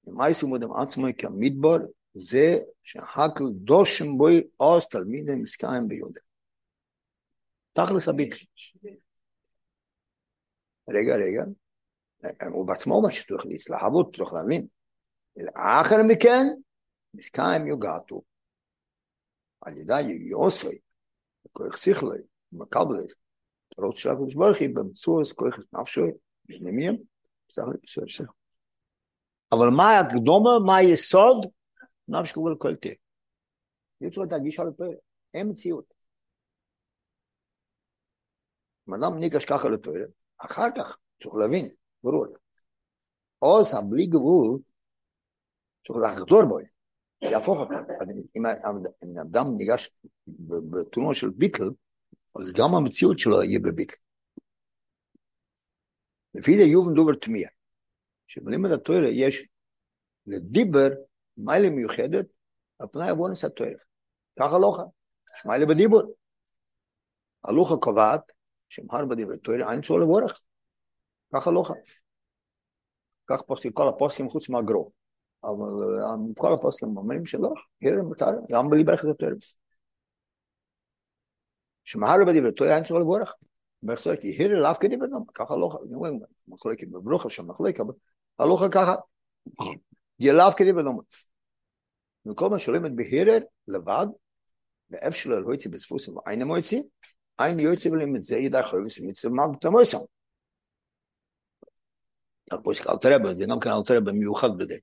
[SPEAKER 1] ומייסו מודם עצמו כמדבר, זה שהקל דושן בוי עוז תלמידי מסקיים ביודה. תכלס הביט. רגע, רגע. הוא בעצמו אומר שצריך להתלהבות, צריך להבין. לאחר מכן, מסקיים יוגעתו. על ידי יגיעוסי, כוח שכלי, מקבלת, תורות של הקדוש ברוך היא, במצוס כוח נפשוי, פנימיים, בסך בסדר שכל. אבל מה הקדומה, מה היסוד? נפש כבול כל. יש לו את הגישה לפרק, אין מציאות. אם אדם ניגש ככה לפרק, אחר כך צריך להבין, ברור. עוז הבלי גבול, צריך לחדור בו, יהפוך אותו. אם אדם ניגש בתרומה של ביטל, אז גם המציאות שלו יהיה בביטל. לפי זה יובן דובר תמיע, שבלימד התוירה יש לדיבר מיילה מיוחדת על פני אבונס התוירה. ככה לא יש מיילה בדיבור. הלוחה קובעת שמהר בדיבר תוירה אין צור לבורך. ככה לא. כך פוסקים כל הפוסקים חוץ מהגרו. אבל אה, כל הפוסקים אומרים שלא, הירר מותר, גם בלי ברכת התוירה. שמהר בדיבר תוירה אין צור לבורך. ברכת כי הירר לאו כדיבר נום, ככה לא חד. מחלקת בברוכה שם מחלקת, אבל הלוחה ככה. ילאו כדיבר נום. וכל מה שלומד בהירר לבד, ואיפה שלו לא יוצא בספוס ועין המועצי, עין יוצא ולמד זה ידע חובס ומצווה מה בתמוסם. הפוסק אל תראה זה גם כן אל תראה במיוחד בזה.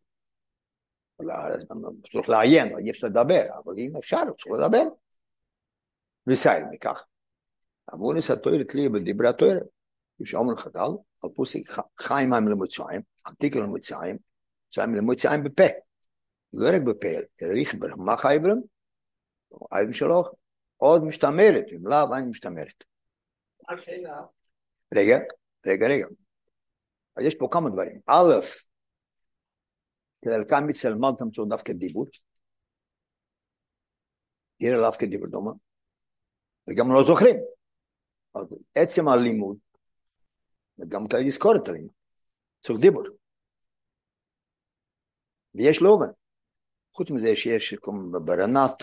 [SPEAKER 1] צריך לעיין, יש לדבר, אבל אם אפשר, צריך לדבר. וסייל מכך. אבונס התוירת לי בדברי התוירת. יש עומר חדל, על פוסק חיים מים למוצאים, עתיק למוצאים, מצאים למוצאים בפה. לא רק בפה, אלא ריכבר, מה חייברם? אייבן שלוך, עוד משתמרת, אם לאו אין משתמרת. רגע, רגע, רגע. אז יש פה כמה דברים. א', כדי לקיים מצל מה תמצאו דווקא דיבור. יראה לאו כדיבור דומה. וגם לא זוכרים. אז עצם הלימוד, וגם כדי לזכור את הלימוד. צריך דיבור. ויש לובן. חוץ מזה שיש ברנת,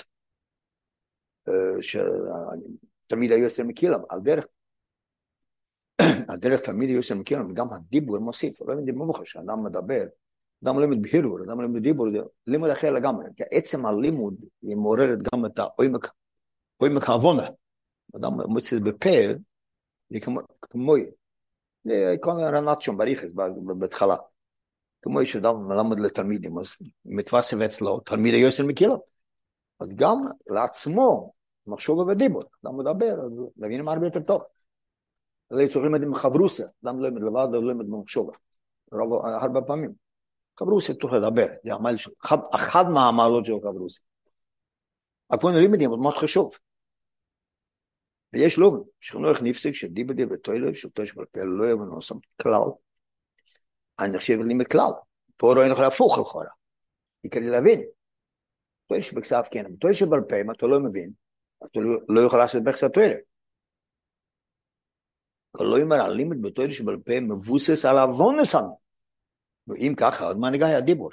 [SPEAKER 1] שתמיד היו עושה מקילם, על דרך, על דרך תמיד היו עושה מקילם, וגם הדיבור מוסיף, לא יודע מה שאדם מדבר, אדם לימד בהירור, אדם לימד דיבור, לימוד אחר לגמרי, כי עצם הלימוד היא מעוררת גם את העומק, עומק העוונה, אדם מוצא את זה בפה, זה כמו, כמו, זה כל שם בריחס בהתחלה, כמו שאדם מלמד לתלמידים, אז מתווסף אצלו תלמיד היוסר מקילו. אז גם לעצמו, מחשוב ודיבור, אדם מדבר, אז מבינים הרבה יותר טוב. אז צריך ללמד עם חברוסה, אדם לא לומד לבד, לא לומד במחשוב. הרבה פעמים. חברוסה צריך לדבר, זה עמל, אחד מהעמלות של חברוסה. הכוונה לימדים, מאוד חשוב. ויש לו, שכנו איך נפסק שדיבר דיבר תוילה, שותו שבלפה לא יבוא נוסם כלל, אני נחשב לימד כלל. פה רואים לך להפוך לכאורה. כדי להבין. תוילה שבכסף כן, אבל תוילה שבלפה, אם אתה לא מבין, אתה לא יכול לעשות בכסף תוילה. כל לא הלימד בתוילה שבלפה מבוסס על עוונס אם ככה, עוד מה נגע הדיבור.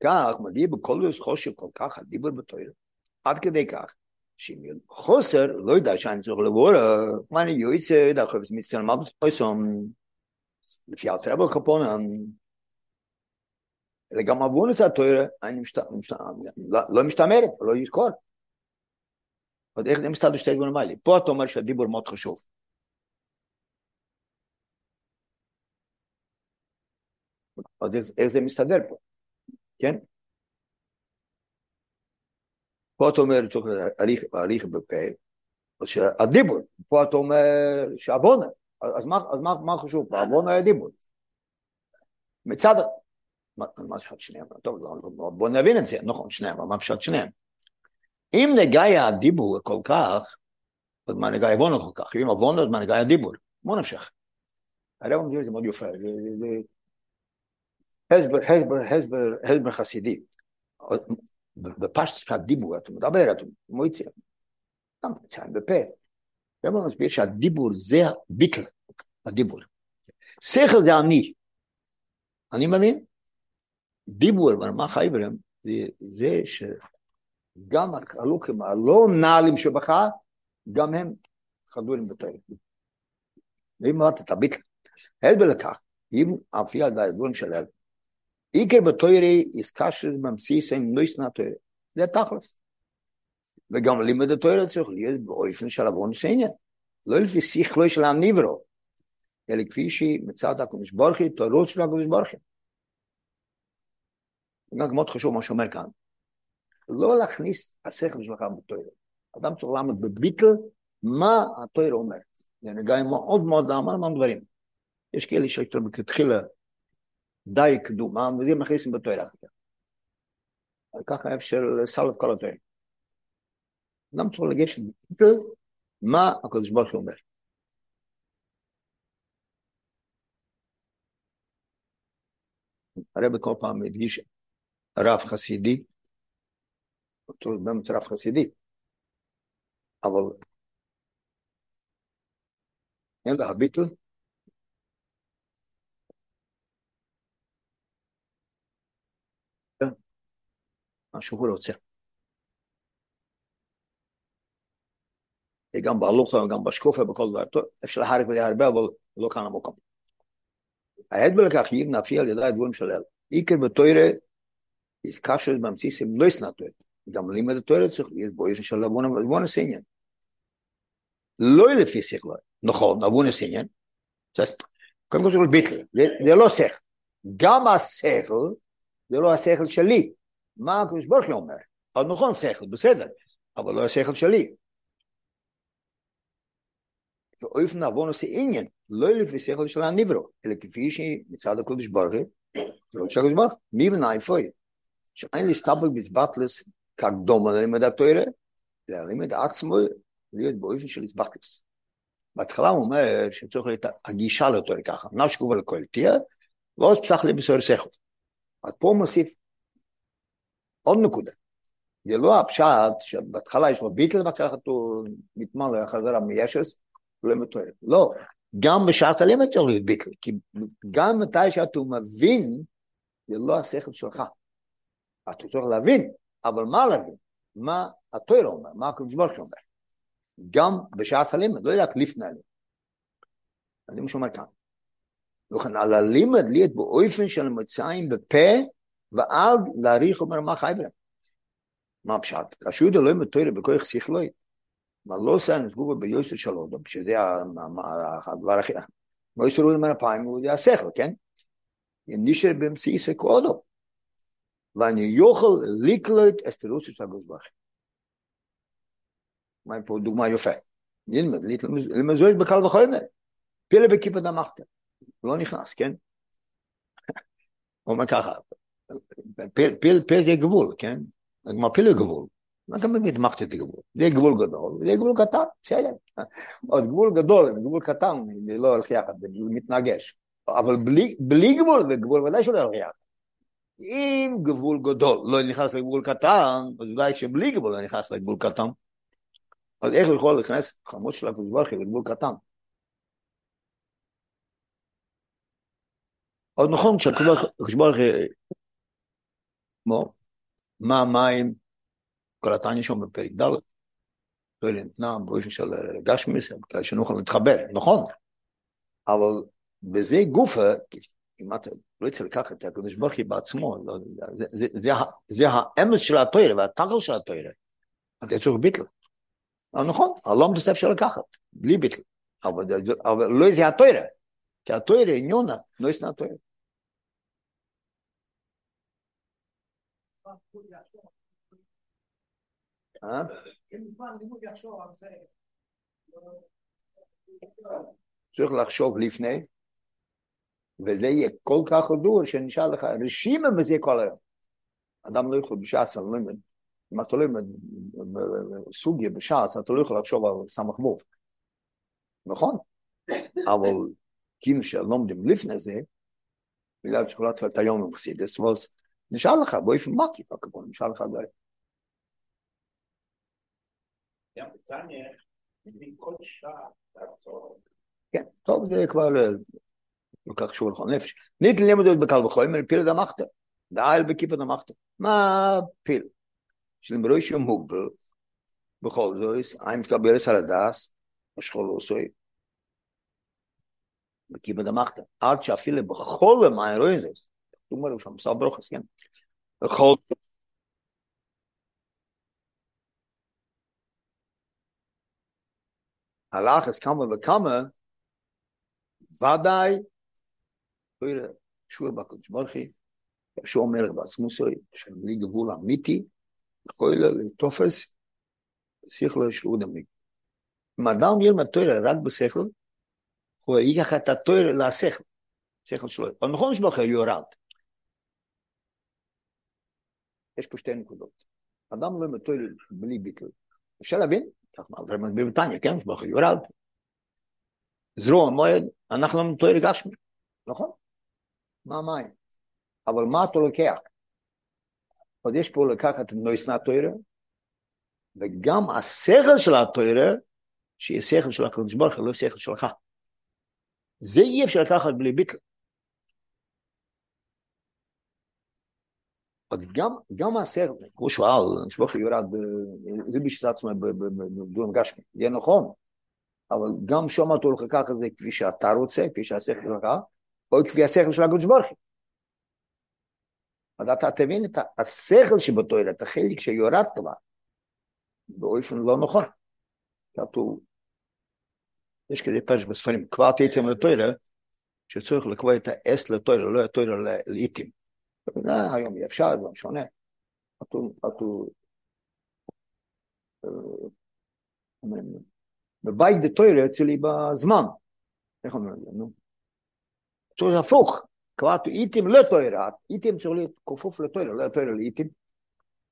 [SPEAKER 1] כך, מדיע בכל יוס חושב כל כך הדיבור בתוילה. עד כדי כך, שאם חוסר, לא יודע שאני צריך לבוא, מה אני יועצת, אחרי מצטער מה בספויסום, לפי הטרבל קפונן, אלא גם עוונס התוירה, אני לא משתמרת, לא יזכור. עוד איך זה מסתדר שתי דברים האלה? פה אתה אומר שהדיבור מאוד חשוב. אז איך זה מסתדר פה, כן? פה אתה אומר, הליך בפה, שהדיבור, פה אתה אומר שעוונה, אז מה, אז מה, מה חשוב פה? עוונה היה דיבור. מצד, מה, מה פשט שניהם? טוב, לא, לא, בוא נבין את זה, נכון, שניהם, מה פשט שניהם? אם נגעיה הדיבור כל כך, אז מה נגעיה עוונה כל כך? אם עוונה, אז מה נגעיה הדיבור? בוא נמשך. הרי הוא מביא זה מאוד יפה, זה הסבר, הסבר, הסבר, הסבר חסידי. בפשט הדיבור, אתה מדבר, אתה מוציא, גם מציין בפה. רב מסביר שהדיבור זה הביטל, הדיבור. שכל זה אני. אני מבין? דיבור ברמה חייברם זה, זה שגם הלוקים הלא נעלים שבך, גם הם חדורים בתואר. ואם אמרת את הביטל, הלבל לכך, אם אף על דברים שלהם, עיקר בתוירי איסקשר ממסיס עם לא ישנא תוירי. זה תכלס. וגם לימד התוירי צריך להיות באופן של עוון סעניין. לא לפי שכלו של הניברו, אלא כפי שהיא מצד הקדוש ברוך הוא, תורות של הקדוש ברוך הוא. גם מאוד חשוב מה שאומר כאן. לא להכניס השכל שלך בתוירה. אדם צריך לעמוד בביטל מה התוירה אומרת. זה נגע מאוד מאוד להמון המון דברים. יש כאלה שכתחילה די קדומה, וזה מכניסים בתואר אחר. ככה אפשר לסל את כל התואר. אדם צריך לגשת מה הקדוש ברוך הוא אומר. הרב כל פעם הדגיש רב חסידי, באמת רב חסידי, אבל אין לה ביטל, מה שהוא רוצה. גם בהלוכה, גם בשקופה, בכל דבר. טוב, אפשר להרק בלי הרבה, אבל לא כאן המקום. העד בלכך יבנה אפי על ידי הדבורים של אל. איקר בתוירה, יזקשר במציסים לא יסנתו. גם לימד התוירה צריך להיות בו איפה של אבון הסעניין. לא לפי שכלו. נכון, אבון הסעניין. קודם כל זה ביטל, זה לא שכל. גם השכל, זה לא השכל שלי. מה הקדוש ברוך הוא אומר? אז נכון שכל, בסדר, אבל לא השכל שלי. ואופן עוון עושה עניין, לא לפי שכל של הניברו, אלא כפי שמצד הקדוש ברוך הוא, לא של הקדוש ברוך מי ונאי פוי. שאין להסתבק בזבטלס כקדום על לימד התוירה, אלא לימד עצמו להיות באופן של הסבטלס. בהתחלה הוא אומר שצריך להיות הגישה לתוירה ככה, נפשקו ולכל תהיה, פסח לי בסוהר שכל. אז פה הוא מוסיף עוד נקודה. זה לא הפשט שבהתחלה יש לו ביטל ואחר כך הוא מתמלא חזרה מישס, לא מתואר. לא, גם בשעת הלימד צריך להיות ביטל, כי גם מתי שאתה מבין, זה לא השכל שלך. אתה צריך להבין, אבל מה להבין? מה התואר אומר, מה הקדוש ברוך אומר. גם בשעת הלימד, לא רק לפני הלימד. אני מה שאומר כאן. לכן על הלימד להיות באופן של מצרים בפה ואל להעריך אומר מה חי בהם. מה פשט? כאשר יהודה לא מתוירה בכוח שכלוי, מה לא עושה נסגובה ביוסר של אודם, שזה הדבר הכי... לא יסרו מן הפעמים, זה השכל, כן? נשאר באמצעי סקודו. ואני יוכל לקלוט אסתרוס של הקדוש ברוך מה פה דוגמה יפה. נלמד, למזוהק בקל וחומר. פילה בכיפה דמחת. לא נכנס, כן? הוא אומר ככה, פיל, זה גבול, כן? כלומר פיל זה גבול. מה אתה מבין דמחת את הגבול? זה גבול גדול, זה גבול קטן, בסדר. עוד גבול גדול וגבול קטן, זה לא הולך יחד, זה מתנגש. אבל בלי, בלי גבול, וגבול ודאי שלא הולך יחד. אם גבול גדול לא נכנס לגבול קטן, אז אולי שבלי גבול לא נכנס לגבול קטן. אז איך יכול להיכנס חמוש של הקדוש ברוך לגבול קטן? עוד נכון כשהקדוש ברוך הוא, מה המים, כל התניא שם בפרק ד', תועלת נעם באופן של גשמיס, כדי שנוכל להתחבר, נכון, אבל בזה גופה, אם אתה לא יצא לקחת את הקדוש ברוך הוא בעצמו, זה האמץ של התוירה והתחל של התוירה, אתה צריך ביטל. נכון, הלום תוסף אפשר לקחת, בלי ביטל, אבל לא זה התוירה, כי התוירה עניונה, לא ישנה התוירה. צריך לחשוב לפני, וזה יהיה כל כך הדור שנשאר לך רשימה בזה כל היום. אדם לא יכול בש"ס, אני לא יודע, אם אתה לא לומד סוגיה בש"ס, אתה לא יכול לחשוב על סמך ווב. נכון? אבל כאילו שלומדים לפני זה, בגלל שכולת את היום עם חסידס, אז נשאר לך באופן מקיף, הכבוד, נשאר לך דברים. כן, טוב, זה כבר לא כך קשור לכל נפש. ניתן לימוד בקל וחומר, פיל דמחתא. דאיל בכיפה דמחתא. מה פיל? שלמרוי שהוא מוגבל, בכל זאת, אין מתקבלת על הדס, השכול לא עושה. בכיפה דמחתא. עד שאפילו בכל המים רואים זאת. הוא אומר שם, בסדר ברוכס, כן? בכל הלחץ כמה וכמה, ודאי, שור בקדוש ברוך הוא, שהוא אומר בעצמו סוי, שבלי גבול אמיתי, יכול לתופס שכל של אודמי. אם אדם ילמד תוירה רק בשכל, הוא ייקח את התוירה לשכל, שכל שלו. אבל נכון הוא יורד. יש פה שתי נקודות. אדם לא מתוירה בלי ביטל. אפשר להבין? בתניא, כן? הוא יורד. זרוע מועד, אנחנו לא מתוירה גשמי, נכון? מה המים? אבל מה אתה לוקח? אז יש פה לקחת נויסנה תוירה, וגם השכל של התוירה, שיהיה שכל של הקדוש ברוך הוא, לא שכל שלך. זה אי אפשר לקחת בלי ביטל. אז גם, גם השכל, כמו שאל, שבוך יורד, זה בשביל עצמו בדון גשמי, זה נכון, אבל גם שם אתה הולך לקחת את זה כפי שאתה רוצה, כפי שהשכל שלך, או כפי השכל של הקדוש ברוך הוא. אז אתה תבין את השכל שבתוירה, את החלק שיורד כבר, באופן לא נכון. כתוב, יש כזה פרש בספרים, כבר תהייתם לתוירה, שצריך לקבוע את האס לתוירה, לא לתוירה לאיטים. היום אי אפשר, זה שונה. כתוב, בבית דתוירה אצלי בזמן. איך אומרים? נו. צריך הפוך. קבעת איתם לתוירה, איתם צריך להיות כפוף לתוירה, לא לתוירה לאיתם.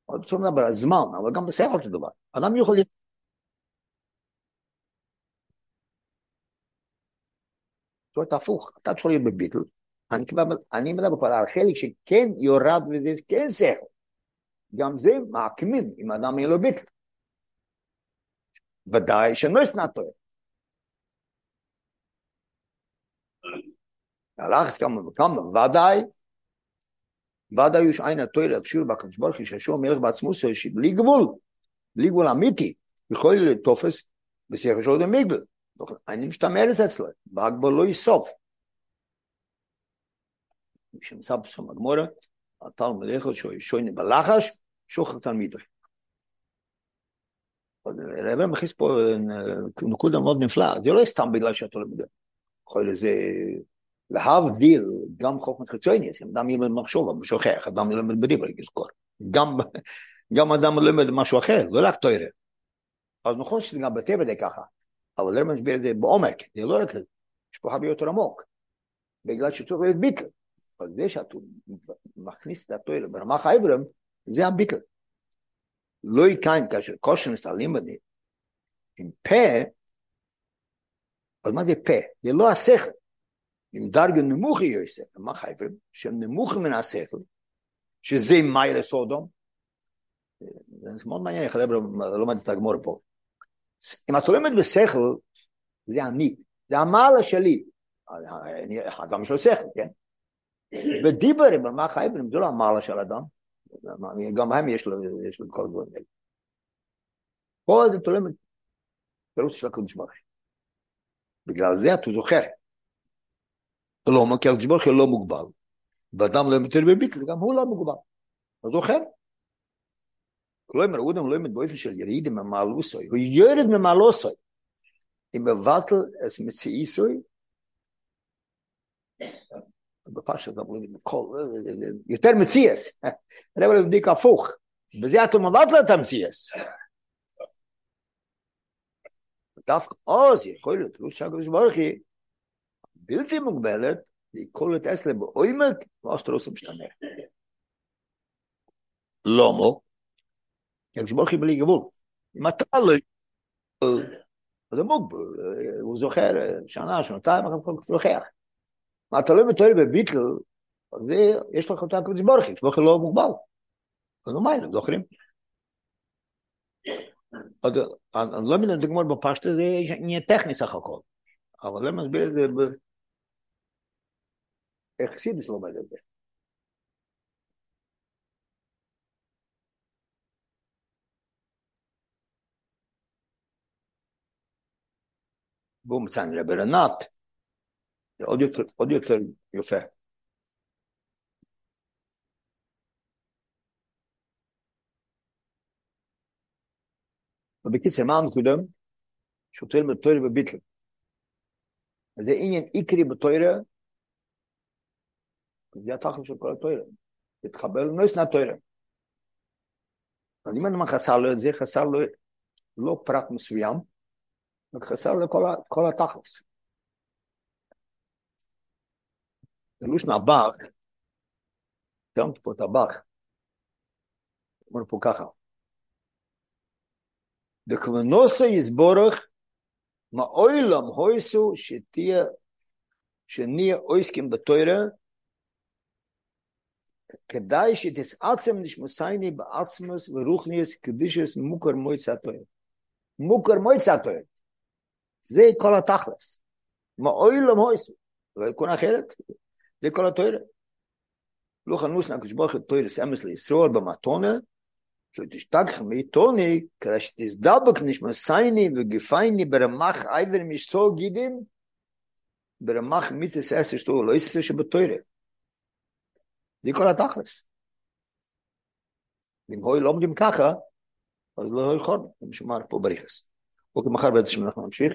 [SPEAKER 1] עוד צריך לדבר על זמן, אבל גם בסדר אותו דבר. אדם יכול להיות... זאת אומרת הפוך, אתה צריך להיות בביטל, אני, אני מדבר פה על חלק שכן יורד וזה כן שכל. גם זה מעקמים אם אדם יהיה לו ביטל. ודאי שלא ישנא תוירה. הלחץ כמה וכמה, ודאי, ודאי יש עין התוירה, אפשיר בקדוש ברוך הוא, שישוע מלך בעצמו, שבלי גבול, בלי גבול אמיתי, יכול לתופס בשכל שלו דמיגבל. אני משתמרת אצלו, בהגבל לא יסוף. שנמצא בסום הגמורה, התל מלאכת שוינה בלחש, שוחר תלמידו. רבי מכניס פה נקודה מאוד נפלאה, זה לא סתם בגלל שאתה יודע. יכול לזה להבדיל גם חוכמת חיצוניאס, אדם ילמד מחשוב, אבל שוכח, אדם ילמד בדיבר, יזכור. גם, אדם ילמד משהו אחר, לא רק תוירה. אז נכון שזה גם בטבע זה ככה, אבל לרמן מסביר את זה בעומק, זה לא רק, יש פה הרבה יותר עמוק. בגלל שצריך להיות ביטל. אבל זה שאתה מכניס את התוירה ברמח האיברם, זה הביטל. לא יקיים כאשר כושר מסתכלים בזה, עם פה, אז מה זה פה? זה לא השכל. עם דרגה נמוך יהיה שכל, מה? שהם נמוכים מן השכל, שזה מיילה סודום. זה מאוד מעניין, איך הרב לא לומד את הגמור פה. אם אתה לומד בשכל, זה אני, זה המעלה שלי. האדם יש לו שכל, כן? ודיברים, מה חייבים? זה לא המעלה של אדם. גם הם יש לו, יש לו כל הדברים האלה. פה זה תולה פירוש של הקדוש ברוך בגלל זה אתה זוכר. לא, כי הקדוש ברוך הוא לא מוגבל. ואדם לא מתר בביטל, גם הוא לא מוגבל. אתה זוכר? כלומר, אודם לא ימת באופן של יריד ממעלוסוי, הוא ירד ממעלוסוי. אם מבטל את מציאיסוי, בפשט אומרים, יותר מציאס. רב לבדיק הפוך. בזה אתה מבטל את המציאס. דווקא אז יכול להיות, לא שהקדוש ברוך היא בלתי מוגבלת, לכל את אסלה בעומק, ואז אתה לא עושה משתנה. למה? הקדוש ברוך היא בלי גבול. אם אתה לא... זה מוגבל, הוא זוכר שנה, שנתיים, אחר כך זוכר. מה אתה לא מתואר בביטל, אז יש לך אותה הקדוש ברוך היא, הקדוש לא מוגבל. אז מה, הם זוכרים? אני לא מבין את הגמור בפשטה, זה עניין טכני סך הכל. אבל לא מסביר את זה ב... איך סידס לומד את זה. מציין לברנת, זה עוד יותר, עוד יותר יפה. ובקיצר, מה הנקודה? שוטר בתוירה וביטל. אז זה עניין עיקרי בתוירה, זה התחל של כל התוירה. להתחבר לנויס מהתוירה. אז אם אדם חסר לו את זה, חסר לו לא פרט מסוים, רק חסר לו כל, כל התכלס. לושן הבח, תרמת פה את הבח, אומר פה ככה, בכוונוסו יסבורך מאוילם הויסו שתהיה, שנהיה אויסקים בתוירה, כדאי שתסעצם נשמוסייני בעצמוס ורוחניוס קדישוס מוכר מויצה תוירה. מוכר מויצה תוירה. זה כל התכלס. מאוילם הויסו. לא יקון אחרת. זה כל התוירה. לא חנוס נקדוש ברוך הוא תוירס אמס לישראל במתונה, שתשתגח מאיתוני, כדי שתזדבק נשמסייני וגפייני ברמח עבר משתו גידים, ברמח מיצס עשר שתו לא יסר שבתוירה. זה כל התכלס. אם הוא לא ככה, אז לא יכול, משמר פה בריחס. אוקיי, מחר בעצם אנחנו נמשיך.